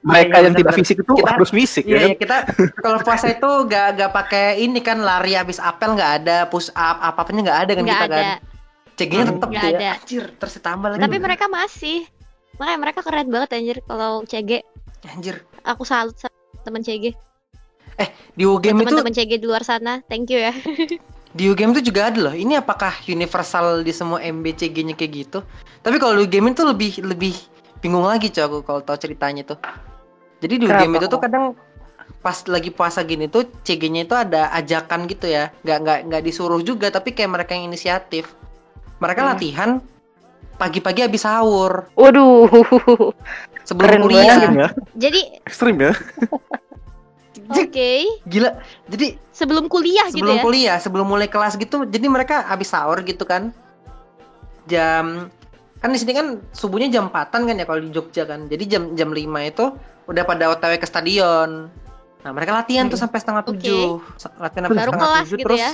Mereka Iya, yang tidak bener-bener. fisik itu Kita- harus fisik Iya, ya. iya, kita kalau puasa itu gak gak pakai ini kan lari habis apel nggak ada push up apa apanya nggak ada kan Nggak kita ada. kan Hmm, tetap tuh ya ada. anjir terus ditambah lagi Tapi mereka masih. Makanya mereka keren banget anjir kalau CG. anjir Aku salut sama teman CG. di UGM itu Teman-teman CG di luar sana, thank you ya. di UGM itu juga ada loh ini apakah universal di semua MBCG-nya kayak gitu tapi kalau di UGM itu lebih lebih bingung lagi cok aku kalau tahu ceritanya tuh jadi di UGM Kenapa? itu tuh kadang pas lagi puasa gini tuh CG-nya itu ada ajakan gitu ya nggak nggak nggak disuruh juga tapi kayak mereka yang inisiatif mereka Hmm. latihan pagi-pagi habis sahur Waduh. sebelum Keren kuliah banget. Ya. Jadi, Ekstrim ya. oke, gila. Jadi sebelum kuliah gitu sebelum ya. kuliah sebelum mulai kelas gitu jadi mereka habis sahur gitu kan. Jam kan di sini kan subuhnya jam 4-an kan ya kalau di Jogja kan. Jadi jam jam 5 itu udah pada otw ke stadion. Nah mereka latihan tuh Hmm. sampai setengah tujuh. Sa- latihan sampai Baru setengah tujuh. gitu terus ya?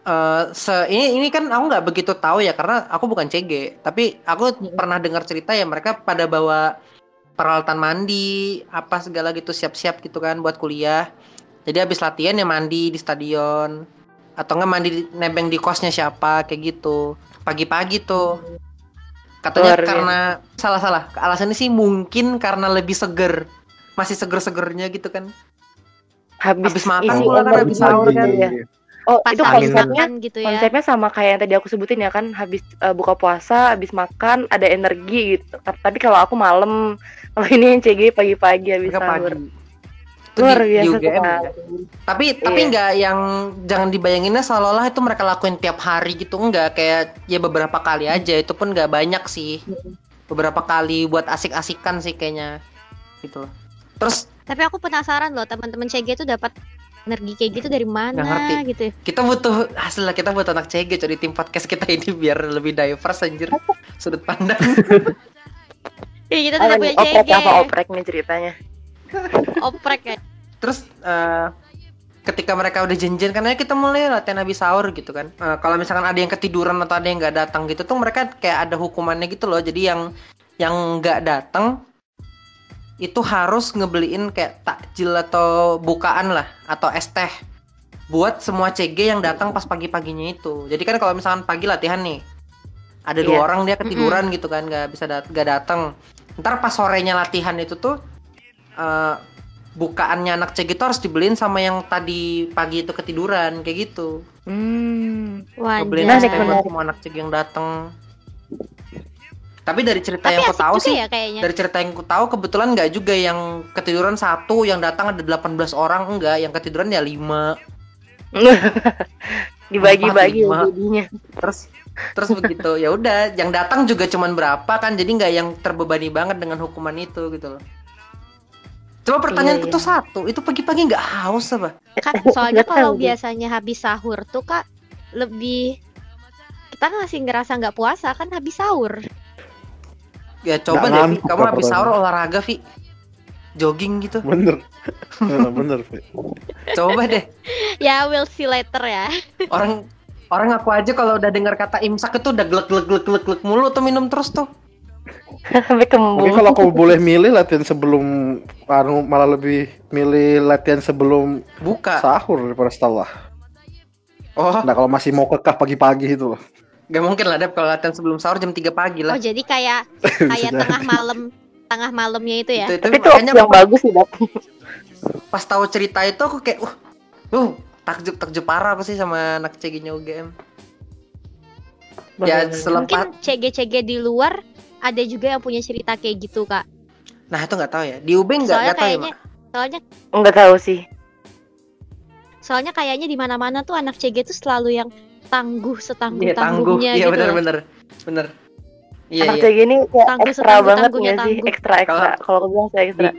eh, se ini ini kan aku nggak begitu tahu ya karena aku bukan CG tapi aku Hmm. pernah dengar cerita ya mereka pada bawa peralatan mandi apa segala gitu siap-siap gitu kan buat kuliah. Jadi habis latihan ya mandi di stadion. Atau enggak mandi di, nebeng di kosnya siapa kayak gitu. Pagi-pagi tuh. Katanya Luar karena salah-salah. Alasannya sih mungkin karena lebih seger. Masih seger-segernya gitu kan. Habis, Habis makan pula kan, habis sahur kan. ya. Oh, Pas itu konsepnya makan gitu ya. konsepnya sama kayak yang tadi aku sebutin ya kan habis eh, buka puasa habis makan ada energi gitu. Ta- tapi kalau aku malam kalau ini yang CG pagi-pagi habis sahur. pagi. Itu luar di, di biasa UGM ya. tapi tapi Iya. nggak yang jangan dibayanginnya seolah-olah itu mereka lakuin tiap hari gitu enggak kayak ya beberapa kali aja itu pun nggak banyak sih. Beberapa kali buat asik-asikan sih kayaknya gitu. Loh terus Tapi aku penasaran loh teman-teman CG itu dapat energi kayak gitu dari Nggak mana ngerti. gitu. kita butuh hasil lah kita butuh anak CG jadi tim podcast kita ini biar lebih diverse anjir sudut pandang Iya kita nih? punya oprek CG. apa oprek nih ceritanya Oprek ya. terus eh, ketika mereka udah janjian kan ayo kita mulai latihan habis sahur gitu kan Eh, kalau misalkan ada yang ketiduran atau ada yang nggak datang gitu tuh mereka kayak ada hukumannya gitu loh jadi yang yang nggak datang itu harus ngebeliin kayak takjil atau bukaan lah atau es teh buat semua CG yang datang pas pagi-paginya itu. Jadi kan kalau misalkan pagi latihan nih ada dua Iya. orang dia ketiduran gitu kan nggak bisa dat nggak datang. Ntar pas sorenya latihan itu tuh eh, bukaannya anak CG itu harus dibeliin sama yang tadi pagi itu ketiduran kayak gitu. Hmm. Ngebeliin Menarik, es teh buat semua anak CG yang datang Tapi dari cerita Tapi yang aku tahu sih, ya kayaknya. dari cerita yang aku tahu kebetulan nggak juga yang ketiduran satu, yang datang ada 18 orang enggak, yang ketiduran ya 5. Dibagi-bagi lima. jadinya. Terus terus begitu. Ya udah, yang datang juga cuman berapa kan, jadi nggak yang terbebani banget dengan hukuman itu gitu loh. Coba pertanyaanku Iya, tuh satu, itu pagi-pagi nggak haus apa? Kan soalnya kalau biasanya habis sahur tuh kak lebih kita masih ngerasa nggak puasa kan habis sahur. Ya coba Nggak deh, Vi. ngantuk kamu habis sahur olahraga, Vi. Jogging gitu. Bener. bener, bener. Fi. Coba deh. Ya we'll see later ya. Orang orang aku aja kalau udah dengar kata imsak itu udah glek glek glek glek glek mulu tuh minum terus tuh. Sampai kembung. Mungkin kalau aku boleh milih latihan sebelum anu malah lebih milih latihan sebelum Buka. sahur daripada setelah. Oh, Nah kalau masih mau kekah pagi-pagi itu. Gak mungkin lah Dep kalau latihan sebelum sahur jam 3 pagi Oh lah. jadi kayak kayak tengah malam tengah malamnya itu ya. Itu, itu Tapi itu makanya yang bagus sih, Dap. pas tahu cerita itu aku kayak uh, uh takjub takjub parah aku sih sama anak CG-nya UGM. Ya selepas Mungkin CG-CG di luar ada juga yang punya cerita kayak gitu kak. nah itu nggak tahu ya. Di UB nggak nggak tahu ya, Mak. soalnya Enggak tahu sih. soalnya kayaknya di mana-mana tuh anak CG tuh selalu yang tangguh setangguh Iya tangguh. tangguhnya Iya gitu. benar loh. benar. Benar. Iya Anak iya. kayak gini kayak Tangguh ekstra setangguh banget tangguhnya nggak sih? tangguh. Ekstra ekstra. Kalau aku bilang sih ekstra.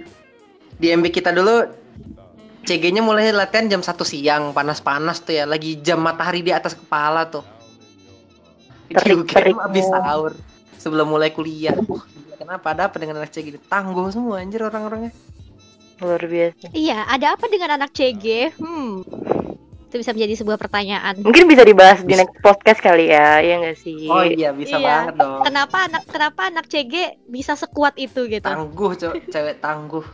Di MB kita dulu CG-nya mulai latihan jam 1 siang, panas-panas tuh ya, lagi jam matahari di atas kepala tuh. Di Terik-teriknya. habis sahur sebelum mulai kuliah. Kenapa ada apa dengan anak CG ini? Tangguh semua anjir orang-orangnya. Luar biasa. Iya, ada apa dengan anak CG? Hmm. Itu bisa menjadi sebuah pertanyaan. Mungkin bisa dibahas di next podcast kali ya, ya nggak sih? Oh iya, bisa Iya. banget dong. Kenapa anak kenapa anak CG bisa sekuat itu gitu? Tangguh, cowok, cewek tangguh.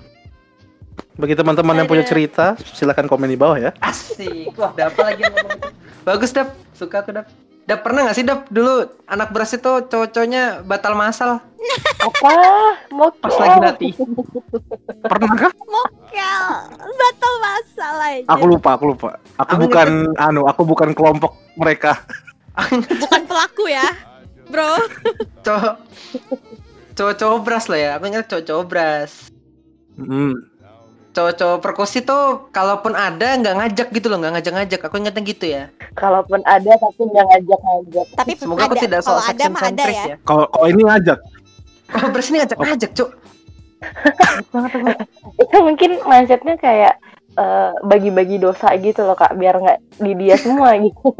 Bagi teman-teman yang punya cerita, silakan komen di bawah ya. Asik. Wah, ada apa lagi ngomong? Bagus, Dap. Suka aku, Dap. Dap pernah gak sih, Dap? Dulu anak beras itu cowok-cowoknya batal masal Apa? Mau pas lagi latih. Pernah kah? Mokel, batal masalah aja. Aku lupa, aku lupa. Aku Aku bukan anu, aku bukan kelompok mereka. Bukan pelaku ya, bro. Cowok cowok-cowok beras lah ya. Aku ingat cowok-cowok beras. Hmm. Cowok-cowok perkusi tuh kalaupun ada nggak ngajak gitu loh, nggak ngajak-ngajak. Aku ingatnya gitu ya. Kalaupun ada tapi nggak ngajak-ngajak. Tapi Semoga aku ada. tidak Kalau soal ada mah ada ya. Kalau kalau ini ngajak. Oh, beras ini ngajak-ngajak, Cuk. Itu mungkin mindsetnya kayak eh, bagi-bagi dosa gitu loh kak, biar nggak di dia semua gitu.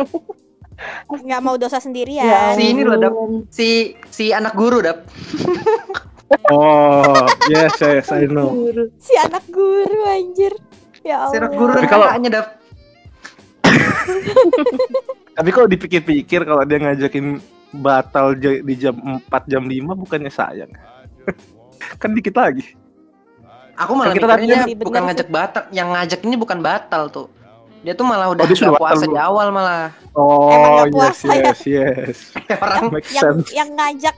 Nggak mau dosa sendirian. Ya Si ini loh, Dap. Si si anak guru, Dap. Oh, yes, yes, I know. Si anak guru anjir. Ya Si Allah. anak guru Tapi dan kalau- kakaknya, Dap. Tapi kalau dipikir-pikir kalau dia ngajakin batal di jam 4 jam 5 bukannya sayang. kan dikit lagi. Aku malah Kan kita mikirnya sih, bukan ngajak batal, yang ngajak ini bukan batal tuh. Dia tuh malah udah dia sudah nggak puasa di awal malah. Oh, Emang nggak yes, puasa ya? yes, yes. Orang yang sense. yang ngajak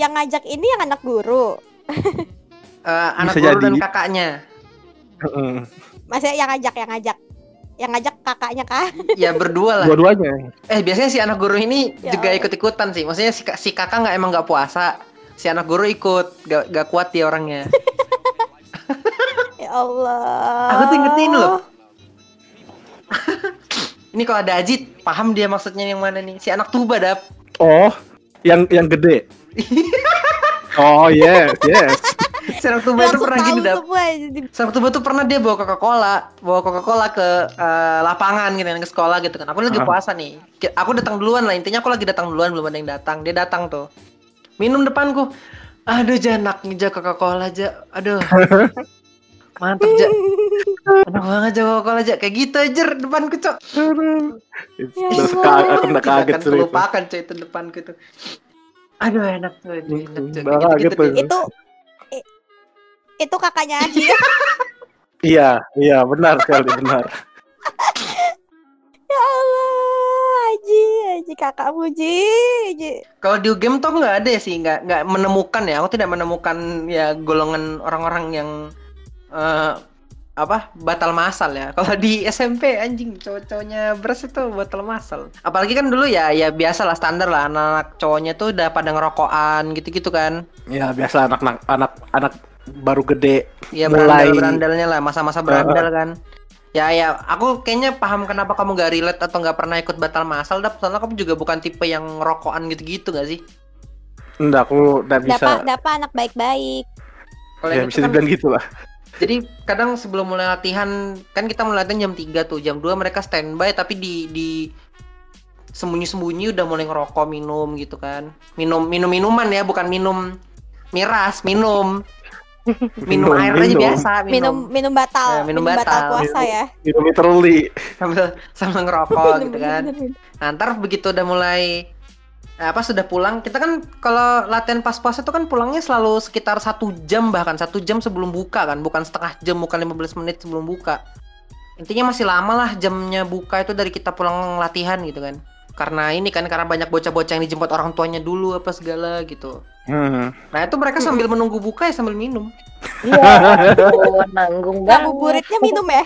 yang ngajak ini yang anak guru. eh, anak Bisa guru jadi. dan kakaknya. Heeh. Maksudnya yang ngajak yang ngajak yang ngajak kakaknya kah? Ya berdua lah. Dua-duanya. Eh biasanya si anak guru ini Ya juga ikut-ikutan sih. Maksudnya si, si kakak nggak emang nggak puasa. Si anak guru ikut, gak, gak kuat dia orangnya. Ya Allah. Aku tuh ingetin loh. Ini kalau ada Ajit, paham dia maksudnya yang mana nih? Si anak tuba dap. Oh, yang yang gede. oh, yes, yes. Si anak tuba itu pernah gini dap. Si anak tuba tuh pernah dia bawa Coca-Cola, bawa Coca-Cola ke eh, lapangan gitu kan, ke sekolah gitu kan. Aku lagi Ah. puasa nih. Aku datang duluan lah. Intinya aku lagi datang duluan, belum ada yang datang. Dia datang tuh. Minum depanku. Aduh, janak aja Coca-Cola aja. Aduh. Mantap, Ja. Enak banget aja Coca-Cola aja. Kayak gitu aja depanku, Cok. Itu udah seka- aku udah Tidak kaget akan sih itu. terlupakan coy itu depanku tuh. Aduh enak tuh, enak Hmm, tuh. gitu-gitu tuh. deh. itu itu kakaknya Aji ya? Iya, iya, benar sekali, benar. ya Allah Aji Aji kakakmu Ji Ji Kalau di game tuh nggak ada sih, nggak nggak menemukan ya. Aku tidak menemukan ya golongan orang-orang yang eh, apa batal masal ya. Kalau di SMP anjing cowok-cowoknya beres itu batal masal. Apalagi kan dulu ya ya biasa lah standar lah anak-anak cowoknya tuh udah pada ngerokokan gitu-gitu kan. Ya biasa anak anak anak baru gede Ya Mulai- berandal berandalnya lah masa-masa berandal kan. Ya ya aku kayaknya paham kenapa kamu gak relate atau nggak pernah ikut batal masal dap soalnya kamu juga bukan tipe yang rokokan gitu-gitu gak sih? enggak aku enggak bisa Dapa, Dapa anak baik-baik. Kalau ya bisa itu kan- dibilang gitu lah Jadi kadang sebelum mulai latihan kan kita mulai latihan jam 3 tuh, jam 2 mereka standby tapi di di sembunyi-sembunyi udah mulai ngerokok, minum gitu kan. Minum minum minuman ya, bukan minum miras, minum. Minum, Minum, air aja minum. biasa, Minum minum, minum batal, Ya, minum batal. puasa ya. Minum literally sambil sambil ngerokok Minum, gitu kan. minum, minum. Nah, ntar begitu udah mulai eh, apa sudah pulang, kita kan kalau latihan pas puasa itu kan pulangnya selalu sekitar satu jam bahkan satu jam sebelum buka kan, bukan setengah jam, bukan 15 menit sebelum buka. Intinya masih lama lah jamnya buka itu dari kita pulang latihan gitu kan. Karena ini kan karena banyak bocah-bocah yang dijemput orang tuanya dulu apa segala gitu. hmm. Nah itu mereka sambil menunggu buka ya sambil minum. Iya, nanggung banget. Ngabuburitnya minum ya.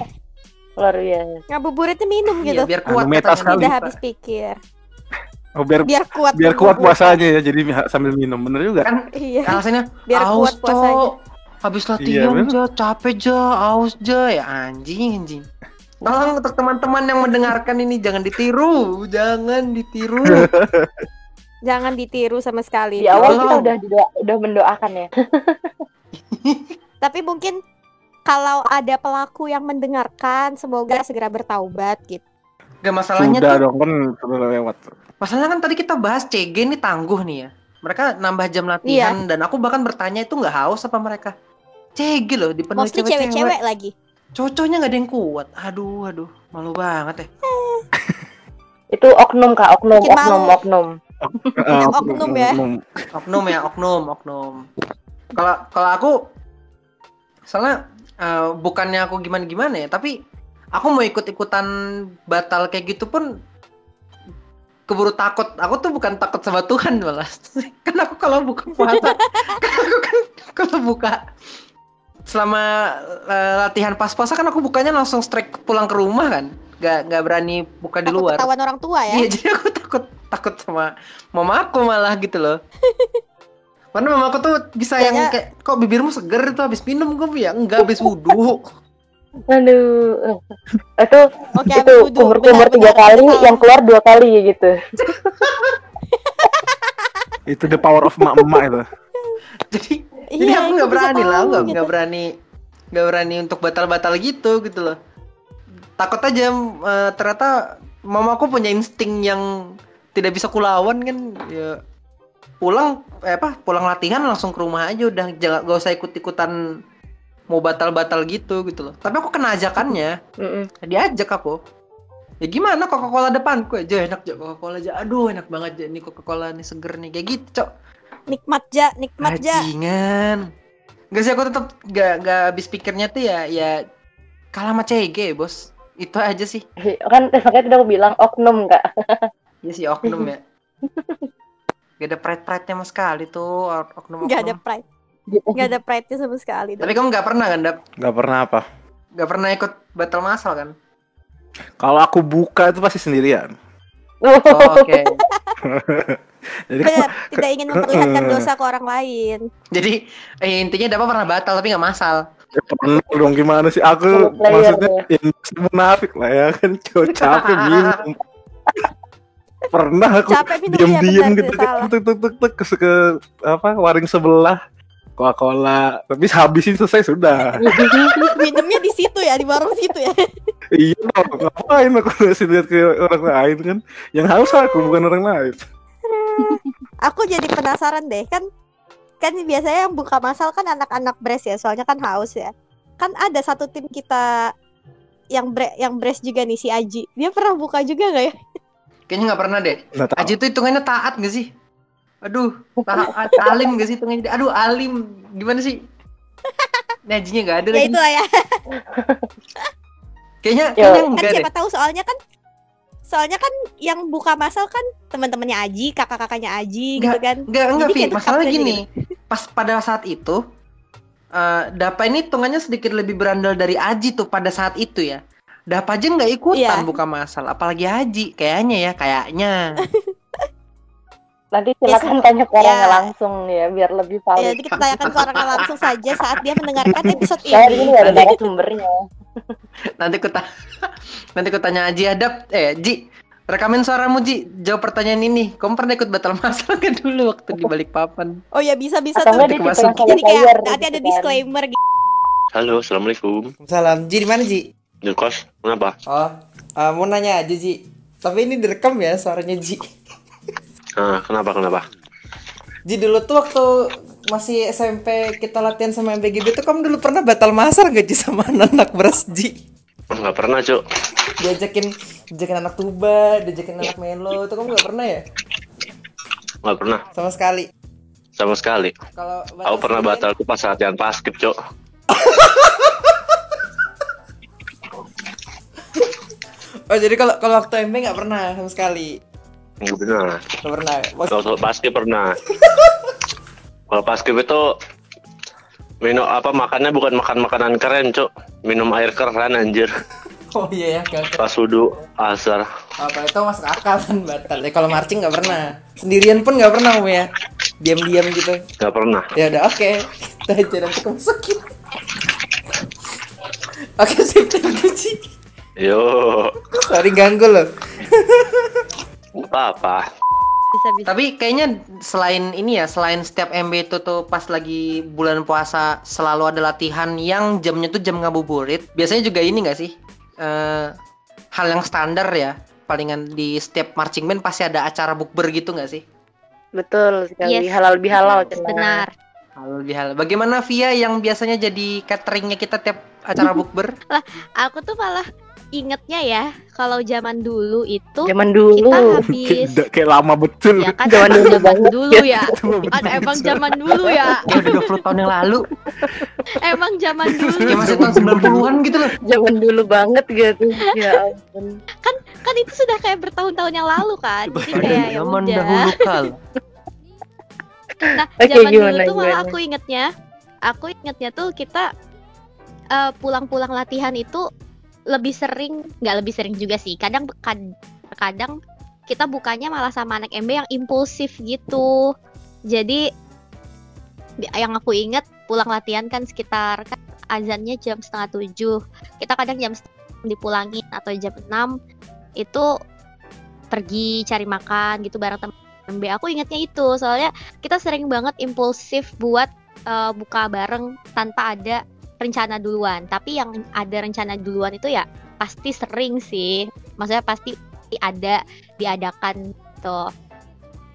Luar biasa. Ngabuburitnya minum Iya, gitu. biar kuat Anu katanya. Tidak habis pikir. Oh, biar Biar kuat. biar kuat puasanya ya jadi sambil minum bener juga Kan Iya. alasannya Biar aus kuat puasanya. habis latihan bener. ja capek ja aus ja ya anjing anjing tolong untuk teman-teman yang mendengarkan ini jangan ditiru jangan ditiru Jangan ditiru sama sekali. Di awal kita udah, udah mendoakan ya. Tapi mungkin kalau ada pelaku yang mendengarkan, semoga segera bertaubat gitu. gak masalahnya sudah tuh dong kan sudah lewat masalahnya kan tadi kita bahas CG nih tangguh nih ya. Mereka nambah jam latihan dan aku bahkan bertanya itu nggak haus apa mereka? CG loh dipenuhi Mostly cewek-cewek. cewek-cewek lagi. cocoknya nggak ada yang kuat. Aduh aduh malu banget ya. Itu oknum kak, oknum, Bikin oknum, malu. oknum. Eh, oknum ya. oknum. Ya oknum oknum. Kalau kalau aku soalnya eh, bukannya aku gimana gimana ya tapi aku mau ikut ikutan batal kayak gitu pun keburu takut aku tuh bukan takut sama Tuhan malah kan aku kalau buka puasa kan aku kan kalau buka selama eh, latihan pas puasa kan aku bukanya langsung straight pulang ke rumah kan nggak nggak berani buka di luar ketahuan orang tua ya. Iya, jadi aku takut takut sama mama aku malah gitu loh. Karena mama aku tuh bisa yang Kayaknya- kayak kok bibirmu seger itu habis minum gue ya enggak habis wudhu. Aduh, itu Oke, itu kumur-kumur Benar, tiga benar, kali, benar. yang keluar dua kali gitu. itu the power of emak-emak itu jadi Iya, jadi aku nggak berani lah, nggak gitu. nggak berani nggak berani untuk batal-batal gitu gitu loh. Takut aja eh, ternyata mama aku punya insting yang tidak bisa kulawan kan ya pulang eh, apa pulang latihan langsung ke rumah aja udah jangan gak usah ikut-ikutan mau batal-batal gitu gitu loh. Tapi aku kena ajakannya. Mm-mm. diajak aku ya gimana Coca Cola depanku aja enak aja Coca Cola aja aduh enak banget aja ini Coca Cola nih seger nih kayak gitu cok Nikmat ja, nikmat ja. Bajingan Gak sih aku tetap gak, gak habis pikirnya tuh ya ya kalah sama CG bos itu aja sih Kan makanya tadi aku bilang oknum kak. ya sih oknum ya gak ada pride pride nya sama sekali tuh oknum oknum Gak ada pride. Gak ada pride-nya sama sekali. tapi kamu gak pernah kan Dap? nggak pernah apa? Gak pernah ikut battle masal kan? Kalau aku buka itu pasti sendirian. Oh, oke. Jadi kan Benar, tidak ingin memperlihatkan dosa ke orang lain. jadi eh, intinya Dapa pernah batal tapi gak masal. Ya pernah dong gimana sih? Aku player maksudnya ya, munafik lah ya kan? Cowok capek minum pernah aku Capek minum ya diam-diam benar, gitu kan tuk tuk tuk tuk ke, ke apa waring sebelah Coca Cola tapi habisin selesai sudah Minumnya di situ ya, di warung situ ya. iya dong ngapain aku ngasih lihat ke orang lain kan yang haus aku bukan orang lain Aku jadi penasaran deh, kan kan biasanya yang buka masal kan anak-anak bres ya, soalnya kan haus ya. Kan ada satu tim kita yang bre yang bres juga nih si Aji. Dia pernah buka juga nggak ya? kayaknya nggak pernah deh Aji tuh hitungannya taat gak sih? Aduh, taat, alim gak sih hitungannya? Aduh, alim. Gimana sih? Ini Ajinya gak ada Ya lagi. itu lah ya. Kayaknya, Yo. kayaknya Kan enggak deh. siapa tahu soalnya kan soalnya kan yang buka masal kan teman-temannya Aji, kakak-kakaknya Aji gitu kan. Enggak, enggak, Vi. Masalahnya aja gini. Pas pada saat itu, eh, Dapa ini hitungannya sedikit lebih berandal dari Aji tuh pada saat itu ya. Dapa aja nggak ikutan Iya. buka masal, apalagi Aji kayaknya ya, kayaknya. Nanti silakan tanya ke orangnya ya. langsung ya biar lebih Ya, valid. nanti kita tanyakan ke orangnya langsung saja saat dia mendengarkan episode Saya di sini ini. ada narasumbernya. Nanti ku ta- nanti ku tanya Aji Adap, eh Ji, rekamin suaramu Ji, jawab pertanyaan ini. Kamu pernah ikut battle masal kan dulu waktu di balik papan? Oh ya bisa bisa Atau tuh. yang Jadi saya kayak nanti gitu ada kan. disclaimer gitu. Halo, assalamualaikum. Salam, Ji di mana Ji? Di kos, kenapa? Oh, eh, mau nanya aja Ji. Tapi ini direkam ya suaranya Ji. Ah, kenapa kenapa? Ji dulu tuh waktu masih SMP kita latihan sama MBGB tuh kamu dulu pernah batal masar gak Ji sama anak beras Ji? Enggak pernah, Cuk. Diajakin diajakin anak tuba, diajakin anak melo, itu kamu gak pernah ya? Enggak pernah Sama sekali. sama sekali. Kalau Aku pernah sendirian- batal tuh pas latihan paskib, Cuk. Oh jadi kalau kalau waktu MB nggak pernah sama sekali. Enggak pernah. Nggak pernah. Kalau paskib pernah. Kalau paskib itu minum apa makannya bukan makan makanan keren, Cuk. Minum air keran anjir. Oh iya ya, oke. Pas wudu asar. Apa itu masuk akal kan batal. Ya kalau marching nggak pernah. Sendirian pun nggak pernah kamu ya. Diam-diam gitu. Enggak pernah. Ya udah oke. Kita aja nanti masukin. Oke sip. Yo, Sorry ganggu loh. apa-apa. Bisa bisa. Tapi kayaknya selain ini ya, selain setiap MB itu tuh pas lagi bulan puasa selalu ada latihan yang jamnya tuh jam ngabuburit. Biasanya juga ini nggak sih? Eh, hal yang standar ya. Palingan di setiap marching band pasti ada acara bukber gitu nggak sih? Betul sekali. Yes. Halal bihalal. Benar. Hal lebih hal. Bagaimana Via yang biasanya jadi cateringnya kita tiap acara bukber? Aku tuh malah ingetnya ya kalau zaman dulu itu Zaman kita dulu. habis Kayak, lama betul. ya kan Zaman zaman, dulu banget. dulu ya kan emang zaman dulu ya udah 20 tahun yang lalu. emang zaman dulu Ya masih tahun 90-an gitu loh. Zaman dulu banget gitu. Ya ampun. kan itu sudah kayak bertahun-tahun yang lalu kan jadi kayak ya Zaman udah dahulu kala. nah Oke, zaman dulu gimana, tuh malah gimana? aku ingetnya aku ingetnya tuh kita eh, pulang-pulang latihan itu lebih sering nggak lebih sering juga sih. Kadang kad- kadang kita bukanya malah sama anak MB yang impulsif gitu. Jadi di- yang aku inget pulang latihan kan sekitar kan azannya jam setengah tujuh. Kita kadang jam dipulangin atau jam 6 itu pergi cari makan gitu bareng teman MB aku ingetnya itu soalnya kita sering banget impulsif buat eh, buka bareng tanpa ada rencana duluan. Tapi yang ada rencana duluan itu ya pasti sering sih. Maksudnya pasti ada diadakan tuh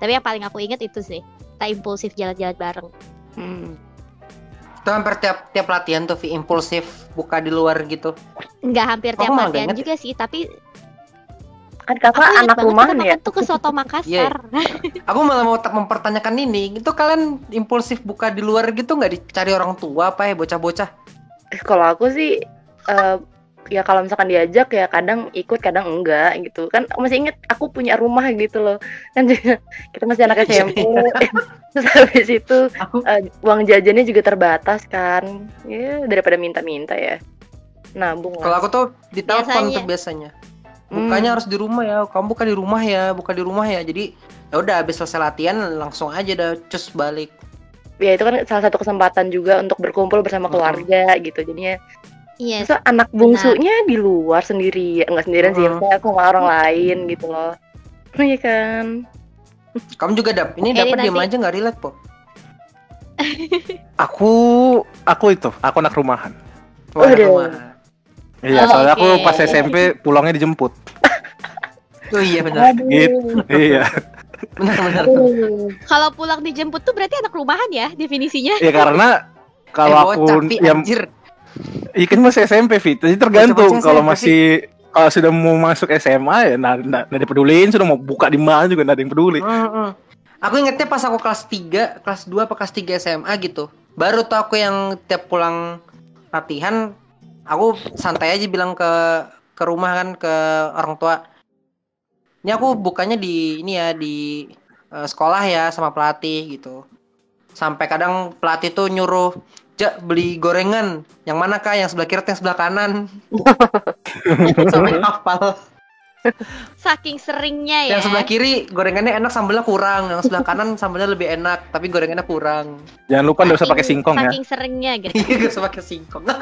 tapi yang paling aku inget itu sih kita impulsif jalan-jalan bareng. Hmm. Itu hampir tiap tiap latihan tuh Vi impulsif buka di luar gitu. nggak hampir tiap latihan juga sih tapi Kan aku kakak inget anak rumahan kita ya. tuh ke soto Makassar Aku malah mau tak mempertanyakan ini. Itu kalian impulsif buka di luar gitu nggak dicari orang tua apa ya bocah-bocah? Eh, Kalau aku sih eh, ya kalau misalkan diajak ya kadang ikut kadang enggak gitu kan aku masih inget aku punya rumah gitu loh kan juga- kita masih anak SMP terus habis itu Aku eh, uang jajannya juga terbatas kan ya daripada minta-minta ya nabung kalau aku tuh di telepon Biasanya. tuh biasanya. Hmm. Bukanya harus di rumah ya. Kamu buka di rumah ya, buka di rumah ya. Jadi ya udah habis selesai latihan langsung aja dah cus balik. ya itu kan salah satu kesempatan juga untuk berkumpul bersama Betul. keluarga gitu jadinya iya masa anak bungsunya di luar sendiri enggak sendirian sih Hmm. maksudnya aku sama orang lain gitu loh iya kan Kamu juga dap. Ini Jadi dapat diam aja nggak relate po. Aku aku itu, aku anak rumahan. Wah, Waduh. rumah. Iya, Oh, soalnya aku oke. pas SMP pulangnya dijemput. Oh iya benar. Gitu. Iya. Benar benar. Kalau pulang dijemput tuh berarti anak rumahan ya definisinya Ya karena kalau Eh, aku yang anjir. Iya kan masih SMP Fit, jadi tergantung kalau masih kalau sudah mau masuk SMA ya nah, nah, nah dipeduliin sudah mau buka di mana juga nggak ada yang peduli. Mm-mm. Aku ingetnya pas aku kelas 3, kelas 2 apa kelas 3 SMA gitu. Baru tuh aku yang tiap pulang latihan, aku santai aja bilang ke ke rumah kan ke orang tua. Ini aku bukanya di ini ya di eh, sekolah ya sama pelatih gitu. Sampai kadang pelatih tuh nyuruh Ja, beli gorengan. Yang mana kak? Yang sebelah kiri atau yang sebelah kanan? Sampai hafal. Saking seringnya ya. Yang sebelah kiri gorengannya enak, sambelnya kurang. Yang sebelah kanan sambelnya lebih enak, tapi gorengannya kurang. Jangan lupa nggak usah pakai Saking- singkong ya. Saking seringnya gitu. Iya, gak usah pakai singkong.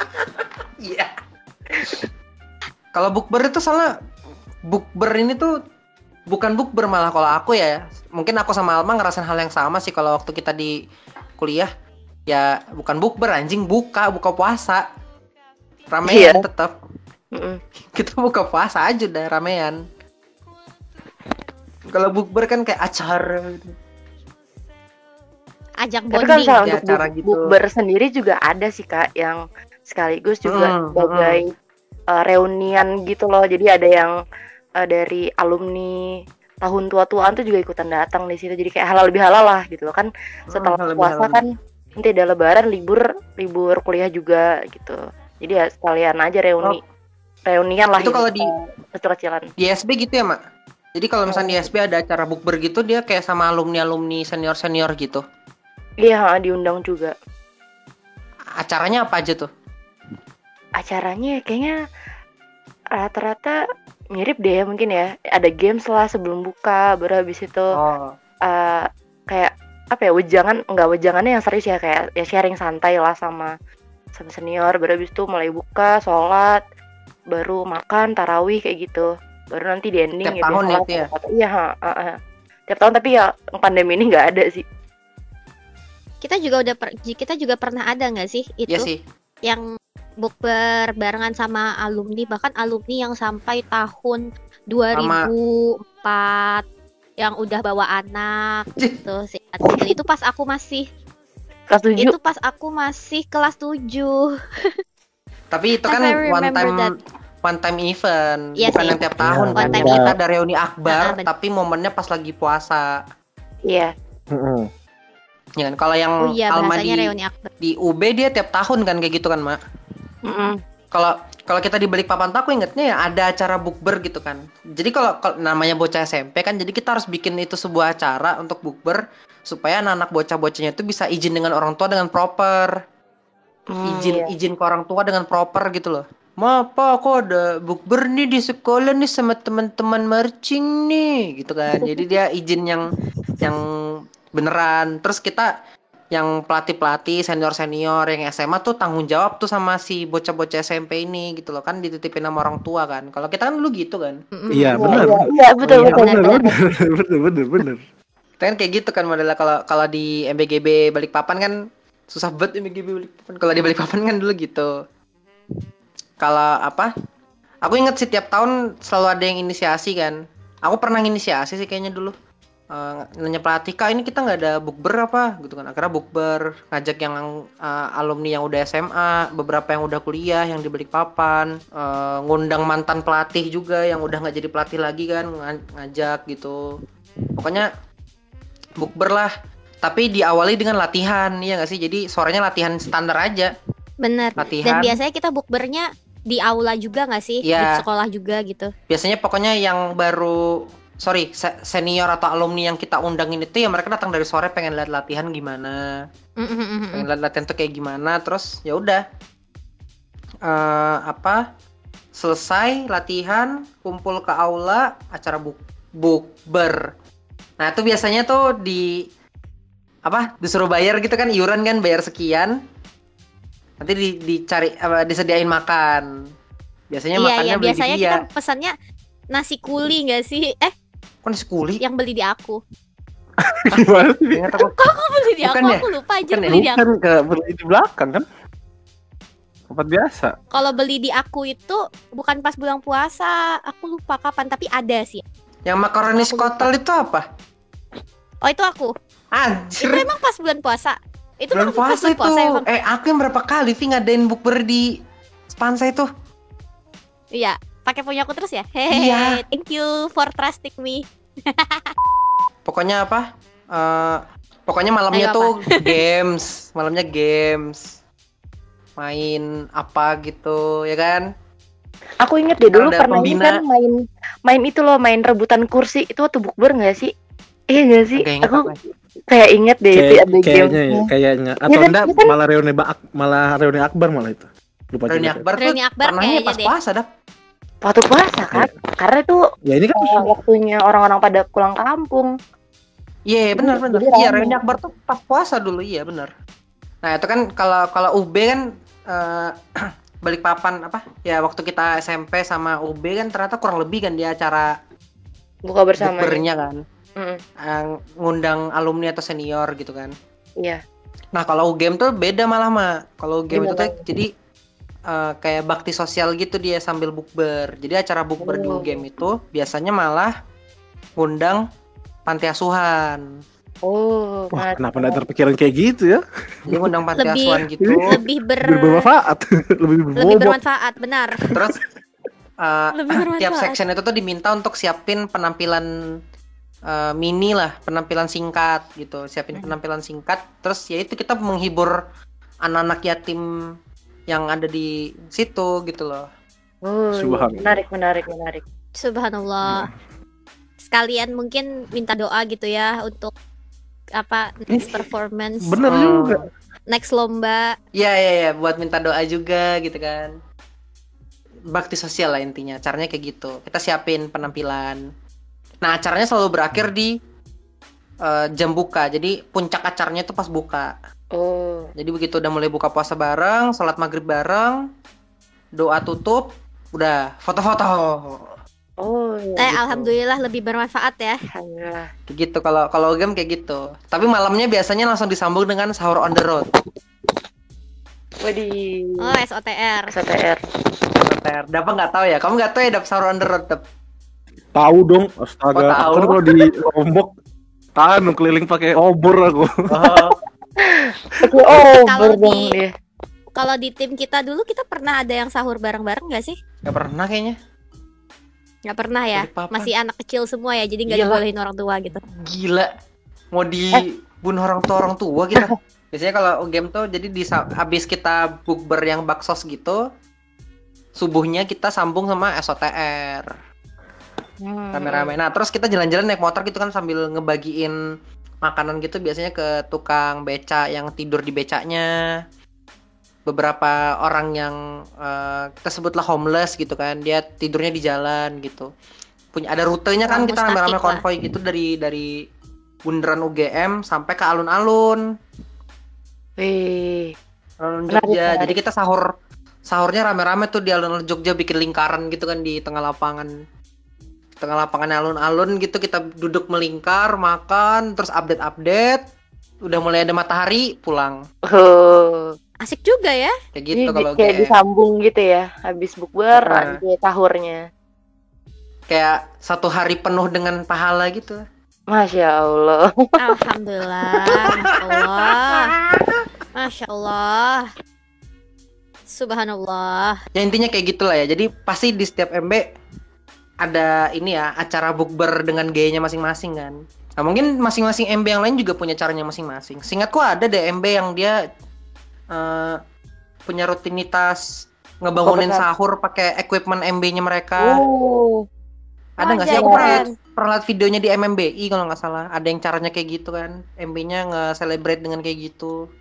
Iya. Kalau bukber itu salah bukber ini tuh bukan bukber malah kalau aku ya. Mungkin aku sama Alma ngerasain hal yang sama sih kalau waktu kita di kuliah. Ya bukan bukber anjing, buka, buka puasa. Ramean Iya. tetap. Mm-mm. Kita buka puasa aja udah ramean. Kalau bukber kan kayak acara gitu. Ajak Tapi kan bonding. kalau ya, untuk acara buk- gitu. bukber sendiri juga ada sih kak yang sekaligus juga Hmm, sebagai uh, reunian gitu loh. Jadi ada yang uh, dari alumni tahun tua-tuaan tuh juga ikutan datang di situ. Jadi kayak halal lebih halal lah gitu loh kan. Setelah Hmm, puasa halal. kan nanti ada lebaran libur libur kuliah juga gitu. Jadi ya sekalian aja reuni reunian lah. Oh. Itu gitu, kalau di- uh, kecil-kecilan. di SB gitu ya mak jadi kalau misalnya di SB ada acara bukber gitu dia kayak sama alumni alumni senior senior gitu Iya diundang juga. acaranya apa aja tuh acaranya kayaknya rata-rata mirip deh mungkin ya ada games lah sebelum buka baru habis itu oh eh, kayak apa ya wejangan enggak wejangannya yang serius ya kayak ya sharing santai lah sama sama senior baru habis itu mulai buka sholat baru makan tarawih kayak gitu. Baru nanti di ending Tiap ya tahun itu ya? iya ha, ha, ha. tiap tahun tapi ya pandemi ini nggak ada sih. Kita juga udah per- kita juga pernah ada nggak sih itu? iya sih. Yang bukber barengan sama alumni bahkan alumni yang sampai tahun 2004 yang udah bawa anak gitu sih. Itu pas aku masih kelas tujuh? Itu pas aku masih kelas 7 tapi itu kan one time that. One time event Iya bukan sih. yang tiap tahun Iya, kan one time Jadi kita ada reuni akbar Ah, bener. tapi momennya pas lagi puasa iya Mm-mm. ya kan kalau yang oh iya Alma di, reuni akbar di UB dia tiap tahun kan kayak gitu kan mak kalau kalau kita di balik papan tuh aku ingetnya ya ada acara bukber gitu kan. Jadi kalau kalau namanya bocah SMP kan jadi kita harus bikin itu sebuah acara untuk bukber supaya anak-anak bocah-bocahnya itu bisa izin dengan orang tua dengan proper. Hmm, Izin iya. izin ke orang tua dengan proper gitu loh. Ma, apa aku ada bukber nih di sekolah nih sama teman-teman marching nih gitu kan. Jadi dia izin yang yang beneran. Terus kita yang pelatih-pelatih senior-senior yang SMA tuh tanggung jawab tuh sama si bocah-bocah SMP ini gitu loh kan dititipin sama orang tua kan. Kalau kita kan dulu gitu kan. Iya Iya, benar. iya, iya, betul Iya, betul benar, betul. benar. bener bener bener. Kita kan kayak gitu kan modelnya kalau kalau di MBGB Balikpapan kan susah banget MBGB Balikpapan. Kalau di Balikpapan kan dulu gitu. Kalau apa? Aku inget sih tiap tahun selalu ada yang inisiasi kan. Aku pernah inisiasi sih kayaknya dulu. Eh, nanya pelatih kak ini kita nggak ada bukber apa? Gitu kan. Akhirnya bukber ngajak yang eh, alumni yang udah SMA beberapa yang udah kuliah yang di Balikpapan eh, ngundang mantan pelatih juga yang udah nggak jadi pelatih lagi kan nga- ngajak gitu. Pokoknya bukber lah. Tapi diawali dengan latihan ya nggak sih? Jadi sorenya latihan standar aja. Bener latihan. dan biasanya kita bukbernya di aula juga nggak sih? Di Iya. sekolah juga gitu. Biasanya pokoknya yang baru sorry se- senior atau alumni yang kita undangin itu ya mereka datang dari sore pengen lihat latihan gimana. Mm-mm-mm-mm. pengen lihat latihan tuh kayak gimana terus ya udah. Eh, apa? Selesai latihan kumpul ke aula acara buk bukber. Nah itu biasanya tuh di apa? Disuruh bayar gitu kan iuran kan bayar sekian nanti di, dicari apa disediain makan. Biasanya iya makannya iya beli di biasanya dia. kita pesannya nasi kuli nggak sih? Eh kan sekuli yang beli di aku. Gimana sih? Ingat aku. Beli di Bukan aku ya? aku lupa aja Bukan ya? beli di aku. Bukan ke beli di belakang kan? Tempat biasa. kalau beli di aku itu bukan pas bulan puasa. Aku lupa kapan tapi ada sih. Yang makaroni skotel itu apa? Oh itu aku. Itu anjir emang pas bulan puasa itu bulan puasa itu puasa eh aku yang berapa kali Vi ngadain bukber di Spansa itu iya pakai punya aku terus ya hehehe Iya. thank you for trusting me pokoknya apa Eh, pokoknya malamnya Ayo, tuh games malamnya games main apa gitu ya kan Aku inget deh dulu Ada pernah pembina. kan main main itu loh main rebutan kursi itu waktu bukber nggak sih? Iya gak sih? Gak Aku apa. Kayak inget deh itu Kayak, ada kayaknya game. ya, kayaknya. Atau kan, enggak kan? malah reuni Bak- malah reuni Akbar malah itu. Lupa Reuni juga. Akbar tuh Reuni Akbar pernahnya kayaknya pas deh. puasa dah. Waktu puasa kan? Karena itu Ya ini kan uh, waktunya orang-orang pada pulang kampung. Iya benar Jadi- benar. jadi Iya reuni akbar tuh pas puasa dulu iya benar. Nah itu kan kalau kalau UB kan eh, balik papan apa? Ya waktu kita SMP sama UB kan ternyata kurang lebih kan dia acara Buka bersama. bukbernya kan, Mm, Eh, ngundang alumni atau senior gitu kan. Iya. Nah kalau UGM tuh beda malah mah. Kalau UGM itu tuh jadi eh, kayak bakti sosial gitu dia sambil bukber. Jadi acara bukber di Oh. UGM itu biasanya malah ngundang panti asuhan. Oh, Wah, kenapa enggak terpikiran kayak gitu ya? Dia ngundang panti Lebih- asuhan gitu. Lebih ber Lebih bermanfaat, lebih lebih berbobot. bermanfaat, benar. Terus eh, Lebih bermanfaat. tiap section itu tuh diminta untuk siapin penampilan eh, mini lah, penampilan singkat gitu. Siapin Hmm. penampilan singkat. Terus ya itu kita menghibur anak-anak yatim yang ada di situ gitu loh. Oh, iya. Subhanallah. menarik, menarik, menarik. Subhanallah. Sekalian mungkin minta doa gitu ya untuk apa next performance, Bener Oh. juga. next lomba. Iya iya iya buat minta doa juga gitu kan. Bakti sosial lah intinya. Caranya kayak gitu. Kita siapin penampilan. Nah, acaranya selalu berakhir di eh, jam buka. Jadi puncak acaranya itu pas buka. Oh, Jadi begitu udah mulai buka puasa bareng, sholat maghrib bareng, doa tutup, udah foto-foto. oh, iya, Eh, gitu. alhamdulillah lebih bermanfaat ya. Alhamdulillah. Kayak gitu kalau kalau game kayak gitu. Tapi malamnya biasanya langsung disambung dengan sahur on the road. Wadih. Oh, SOTR. STR. Ter, Dapat nggak tahu ya? Kamu nggak tahu ya dap sahur on the road? Dap? Tahu dong, astaga. Oh, tahu. Aku kan kalau di Lombok kan keliling pakai obor aku. Oh, oh, Kalau berbong di- dia. Kalau di tim kita dulu kita pernah ada yang sahur bareng-bareng gak sih? nggak pernah kayaknya. Nggak pernah ya. Masih anak kecil semua ya, jadi nggak Iyalah. dibolehin orang tua gitu. Gila. Mau dibunuh orang tua orang tua kita. Biasanya kalau game tuh jadi di habis kita bukber yang baksos gitu, subuhnya kita sambung sama SOTR. Hmm. rame-rame. Nah, terus kita jalan-jalan naik motor gitu kan sambil ngebagiin makanan gitu biasanya ke tukang beca yang tidur di becanya. Beberapa orang yang eh, kita sebutlah homeless gitu kan, dia tidurnya di jalan gitu. Punya ada rutenya kan kita rame-rame konvoy gitu dari dari bundaran UGM sampai ke alun-alun. Wih. Alun Jogja. menarik. Jadi kita sahur sahurnya rame-rame tuh di alun-alun Jogja bikin lingkaran gitu kan di tengah lapangan. Tengah lapangan alun-alun gitu kita duduk melingkar, makan, terus update-update. Udah mulai ada matahari, pulang. Oh. Asik juga ya. Kayak gitu kalau kayak GM. disambung gitu ya, habis bukber Heeh. nanti sahurnya. Kayak satu hari penuh dengan pahala gitu. Masya Allah. Alhamdulillah. Masya Allah. Masya Allah. Subhanallah. Ya intinya kayak gitulah ya. Jadi pasti di setiap MB ada ini ya acara bukber dengan gayanya masing-masing kan. Nah mungkin masing-masing MB yang lain juga punya caranya masing-masing. Seingatku ada deh MB yang dia eh, punya rutinitas ngebangunin Oh, sahur pakai equipment MB-nya mereka. Oh. ada nggak sih? Anjay, Aku pernah keren. liat, pernah liat videonya di MMBI kalau nggak salah. Ada yang caranya kayak gitu kan. MB-nya nge-celebrate dengan kayak gitu.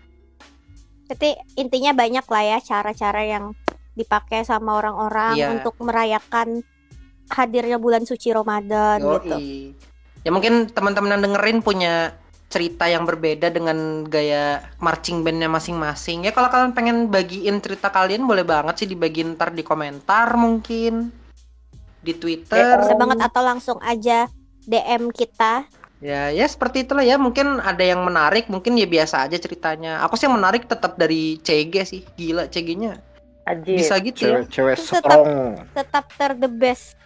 Berarti intinya banyak lah ya cara-cara yang dipakai sama orang-orang Iya. untuk merayakan hadirnya bulan suci Ramadan gitu. Yoi. Ya mungkin teman-teman yang dengerin punya cerita yang berbeda dengan gaya marching bandnya masing-masing. Ya kalau kalian pengen bagiin cerita kalian boleh banget sih dibagiin ntar di komentar mungkin di Twitter. Bisa banget atau langsung aja DM kita. Ya ya seperti itulah ya. Mungkin ada yang menarik, mungkin ya biasa aja ceritanya. Aku sih yang menarik tetap dari CG sih. Gila CG-nya. Ajib. Bisa gitu ya. Cewek-cewek Tetap- strong. Tetap ter the best.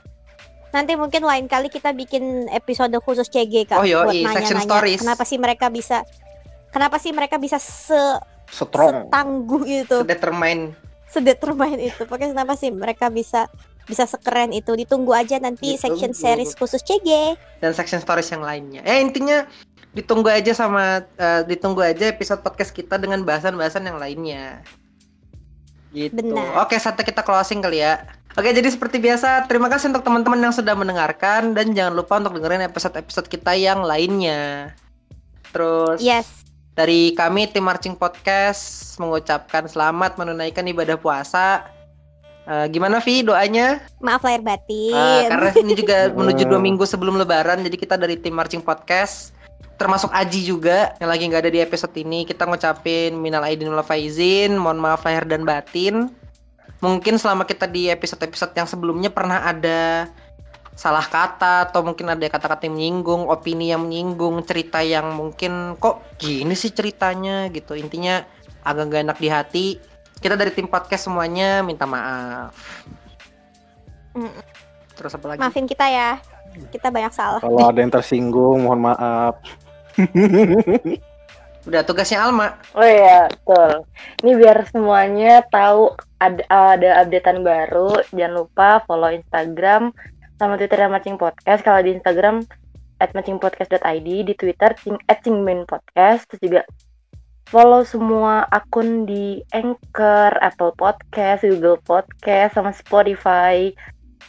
Nanti mungkin lain kali kita bikin episode khusus CG kak Oh, yoi, buat section nanya-nanya stories. kenapa sih mereka bisa kenapa sih mereka bisa se Strong. setangguh itu Sedetermine. sedetermain itu pokoknya kenapa sih mereka bisa bisa sekeren itu ditunggu aja nanti Ditunggu. section series khusus CG dan section stories yang lainnya. Eh intinya ditunggu aja sama eh, ditunggu aja episode podcast kita dengan bahasan-bahasan yang lainnya. Gitu. Benar. Oke, saatnya kita closing kali ya. Oke, jadi seperti biasa, terima kasih untuk teman-teman yang sudah mendengarkan dan jangan lupa untuk dengerin episode-episode kita yang lainnya. Terus Yes. dari kami tim Marching Podcast mengucapkan selamat menunaikan ibadah puasa. Eh, gimana Vi doanya? Maaf lahir batin. Eh, karena ini juga menuju dua Hmm. minggu sebelum Lebaran, jadi kita dari tim Marching Podcast termasuk Aji juga yang lagi nggak ada di episode ini kita ngucapin minal aidin wal faizin mohon maaf lahir dan batin mungkin selama kita di episode-episode yang sebelumnya pernah ada salah kata atau mungkin ada kata-kata yang menyinggung opini yang menyinggung cerita yang mungkin kok gini sih ceritanya gitu intinya agak gak enak di hati kita dari tim podcast semuanya minta maaf Mm. terus apa lagi Maafin kita ya. Kita banyak salah. Kalau ada yang tersinggung, mohon maaf. udah tugasnya Alma Oh iya, betul. Ini biar semuanya tahu ada ada updatean baru. Jangan lupa follow Instagram sama Twitter Matching Podcast. Kalau di Instagram @matchingpodcast.id, di Twitter cing @cingmainpodcast, terus juga follow semua akun di Anchor, Apple Podcast, Google Podcast, sama Spotify.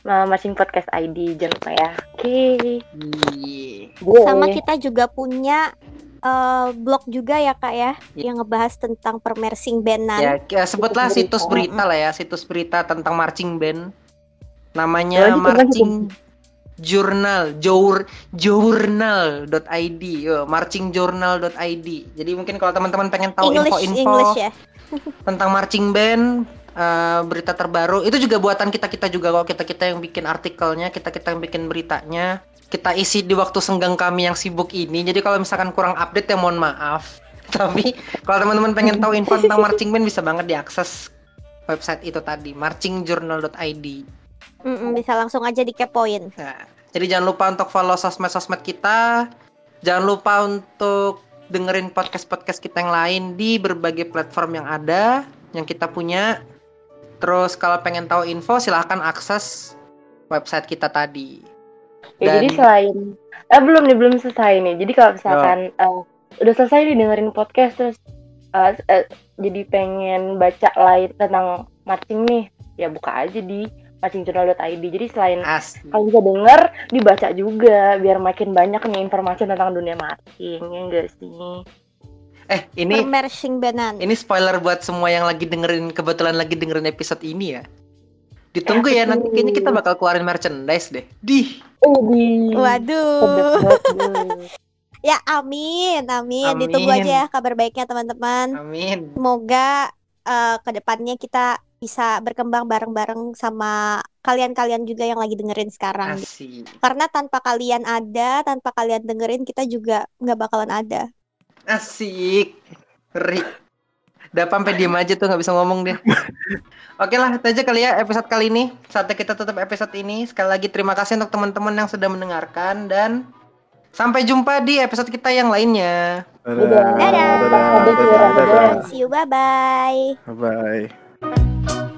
Nah, Matching Podcast ID jangan lupa ya. Oke. Iya. Sama kita juga punya eh, blog juga ya kak ya, yang ngebahas tentang permersing bandan. Ya, k- sebutlah Situs situs berita lah ya, situs berita tentang marching band. Namanya kan Marching Journal, jour journal.id, marchingjournal.id. Jadi mungkin kalau teman-teman pengen tahu info-info English ya. tentang marching band, eh, berita terbaru, itu juga buatan kita-kita juga kalau kita-kita yang bikin artikelnya, kita-kita yang bikin beritanya. Kita isi di waktu senggang kami yang sibuk ini. Jadi kalau misalkan kurang update ya mohon maaf. Tapi kalau teman-teman pengen tahu info tentang marching band bisa banget diakses website itu tadi, marchingjournal.id. Mm-mm, bisa langsung aja dikepoin. Nah, jadi jangan lupa untuk follow sosmed-sosmed kita. Jangan lupa untuk dengerin podcast-podcast kita yang lain di berbagai platform yang ada, yang kita punya. Terus kalau pengen tahu info silahkan akses website kita tadi. Ya, Dan- jadi selain eh belum nih belum selesai nih. Jadi kalau misalkan eh, udah selesai nih dengerin podcast terus eh, eh, jadi pengen baca lain tentang marching nih, ya buka aja di marchingjournal.id. Jadi selain kalau bisa denger, dibaca juga biar makin banyak nih informasi tentang dunia marching ya enggak sih? Eh, ini bandan. ini spoiler buat semua yang lagi dengerin kebetulan lagi dengerin episode ini ya. Ditunggu ya nanti kayaknya kita bakal keluarin merchandise deh. Dih. Oh, di Waduh. Ya amin, amin. Amin. Ditunggu aja ya kabar baiknya teman-teman. Amin. Semoga eh, ke depannya kita bisa berkembang bareng-bareng sama kalian-kalian juga yang lagi dengerin sekarang. Asik. Karena tanpa kalian ada, tanpa kalian dengerin, kita juga nggak bakalan ada. Asik. Ngeri. Udah sampai diem aja tuh nggak bisa ngomong dia. Oke lah, itu aja kali ya episode kali ini. Saatnya kita tutup episode ini. Sekali lagi terima kasih untuk teman-teman yang sudah mendengarkan dan sampai jumpa di episode kita yang lainnya. Dadah. Dadah. Dadah. Dadah. Dadah. See you, bye-bye. Bye.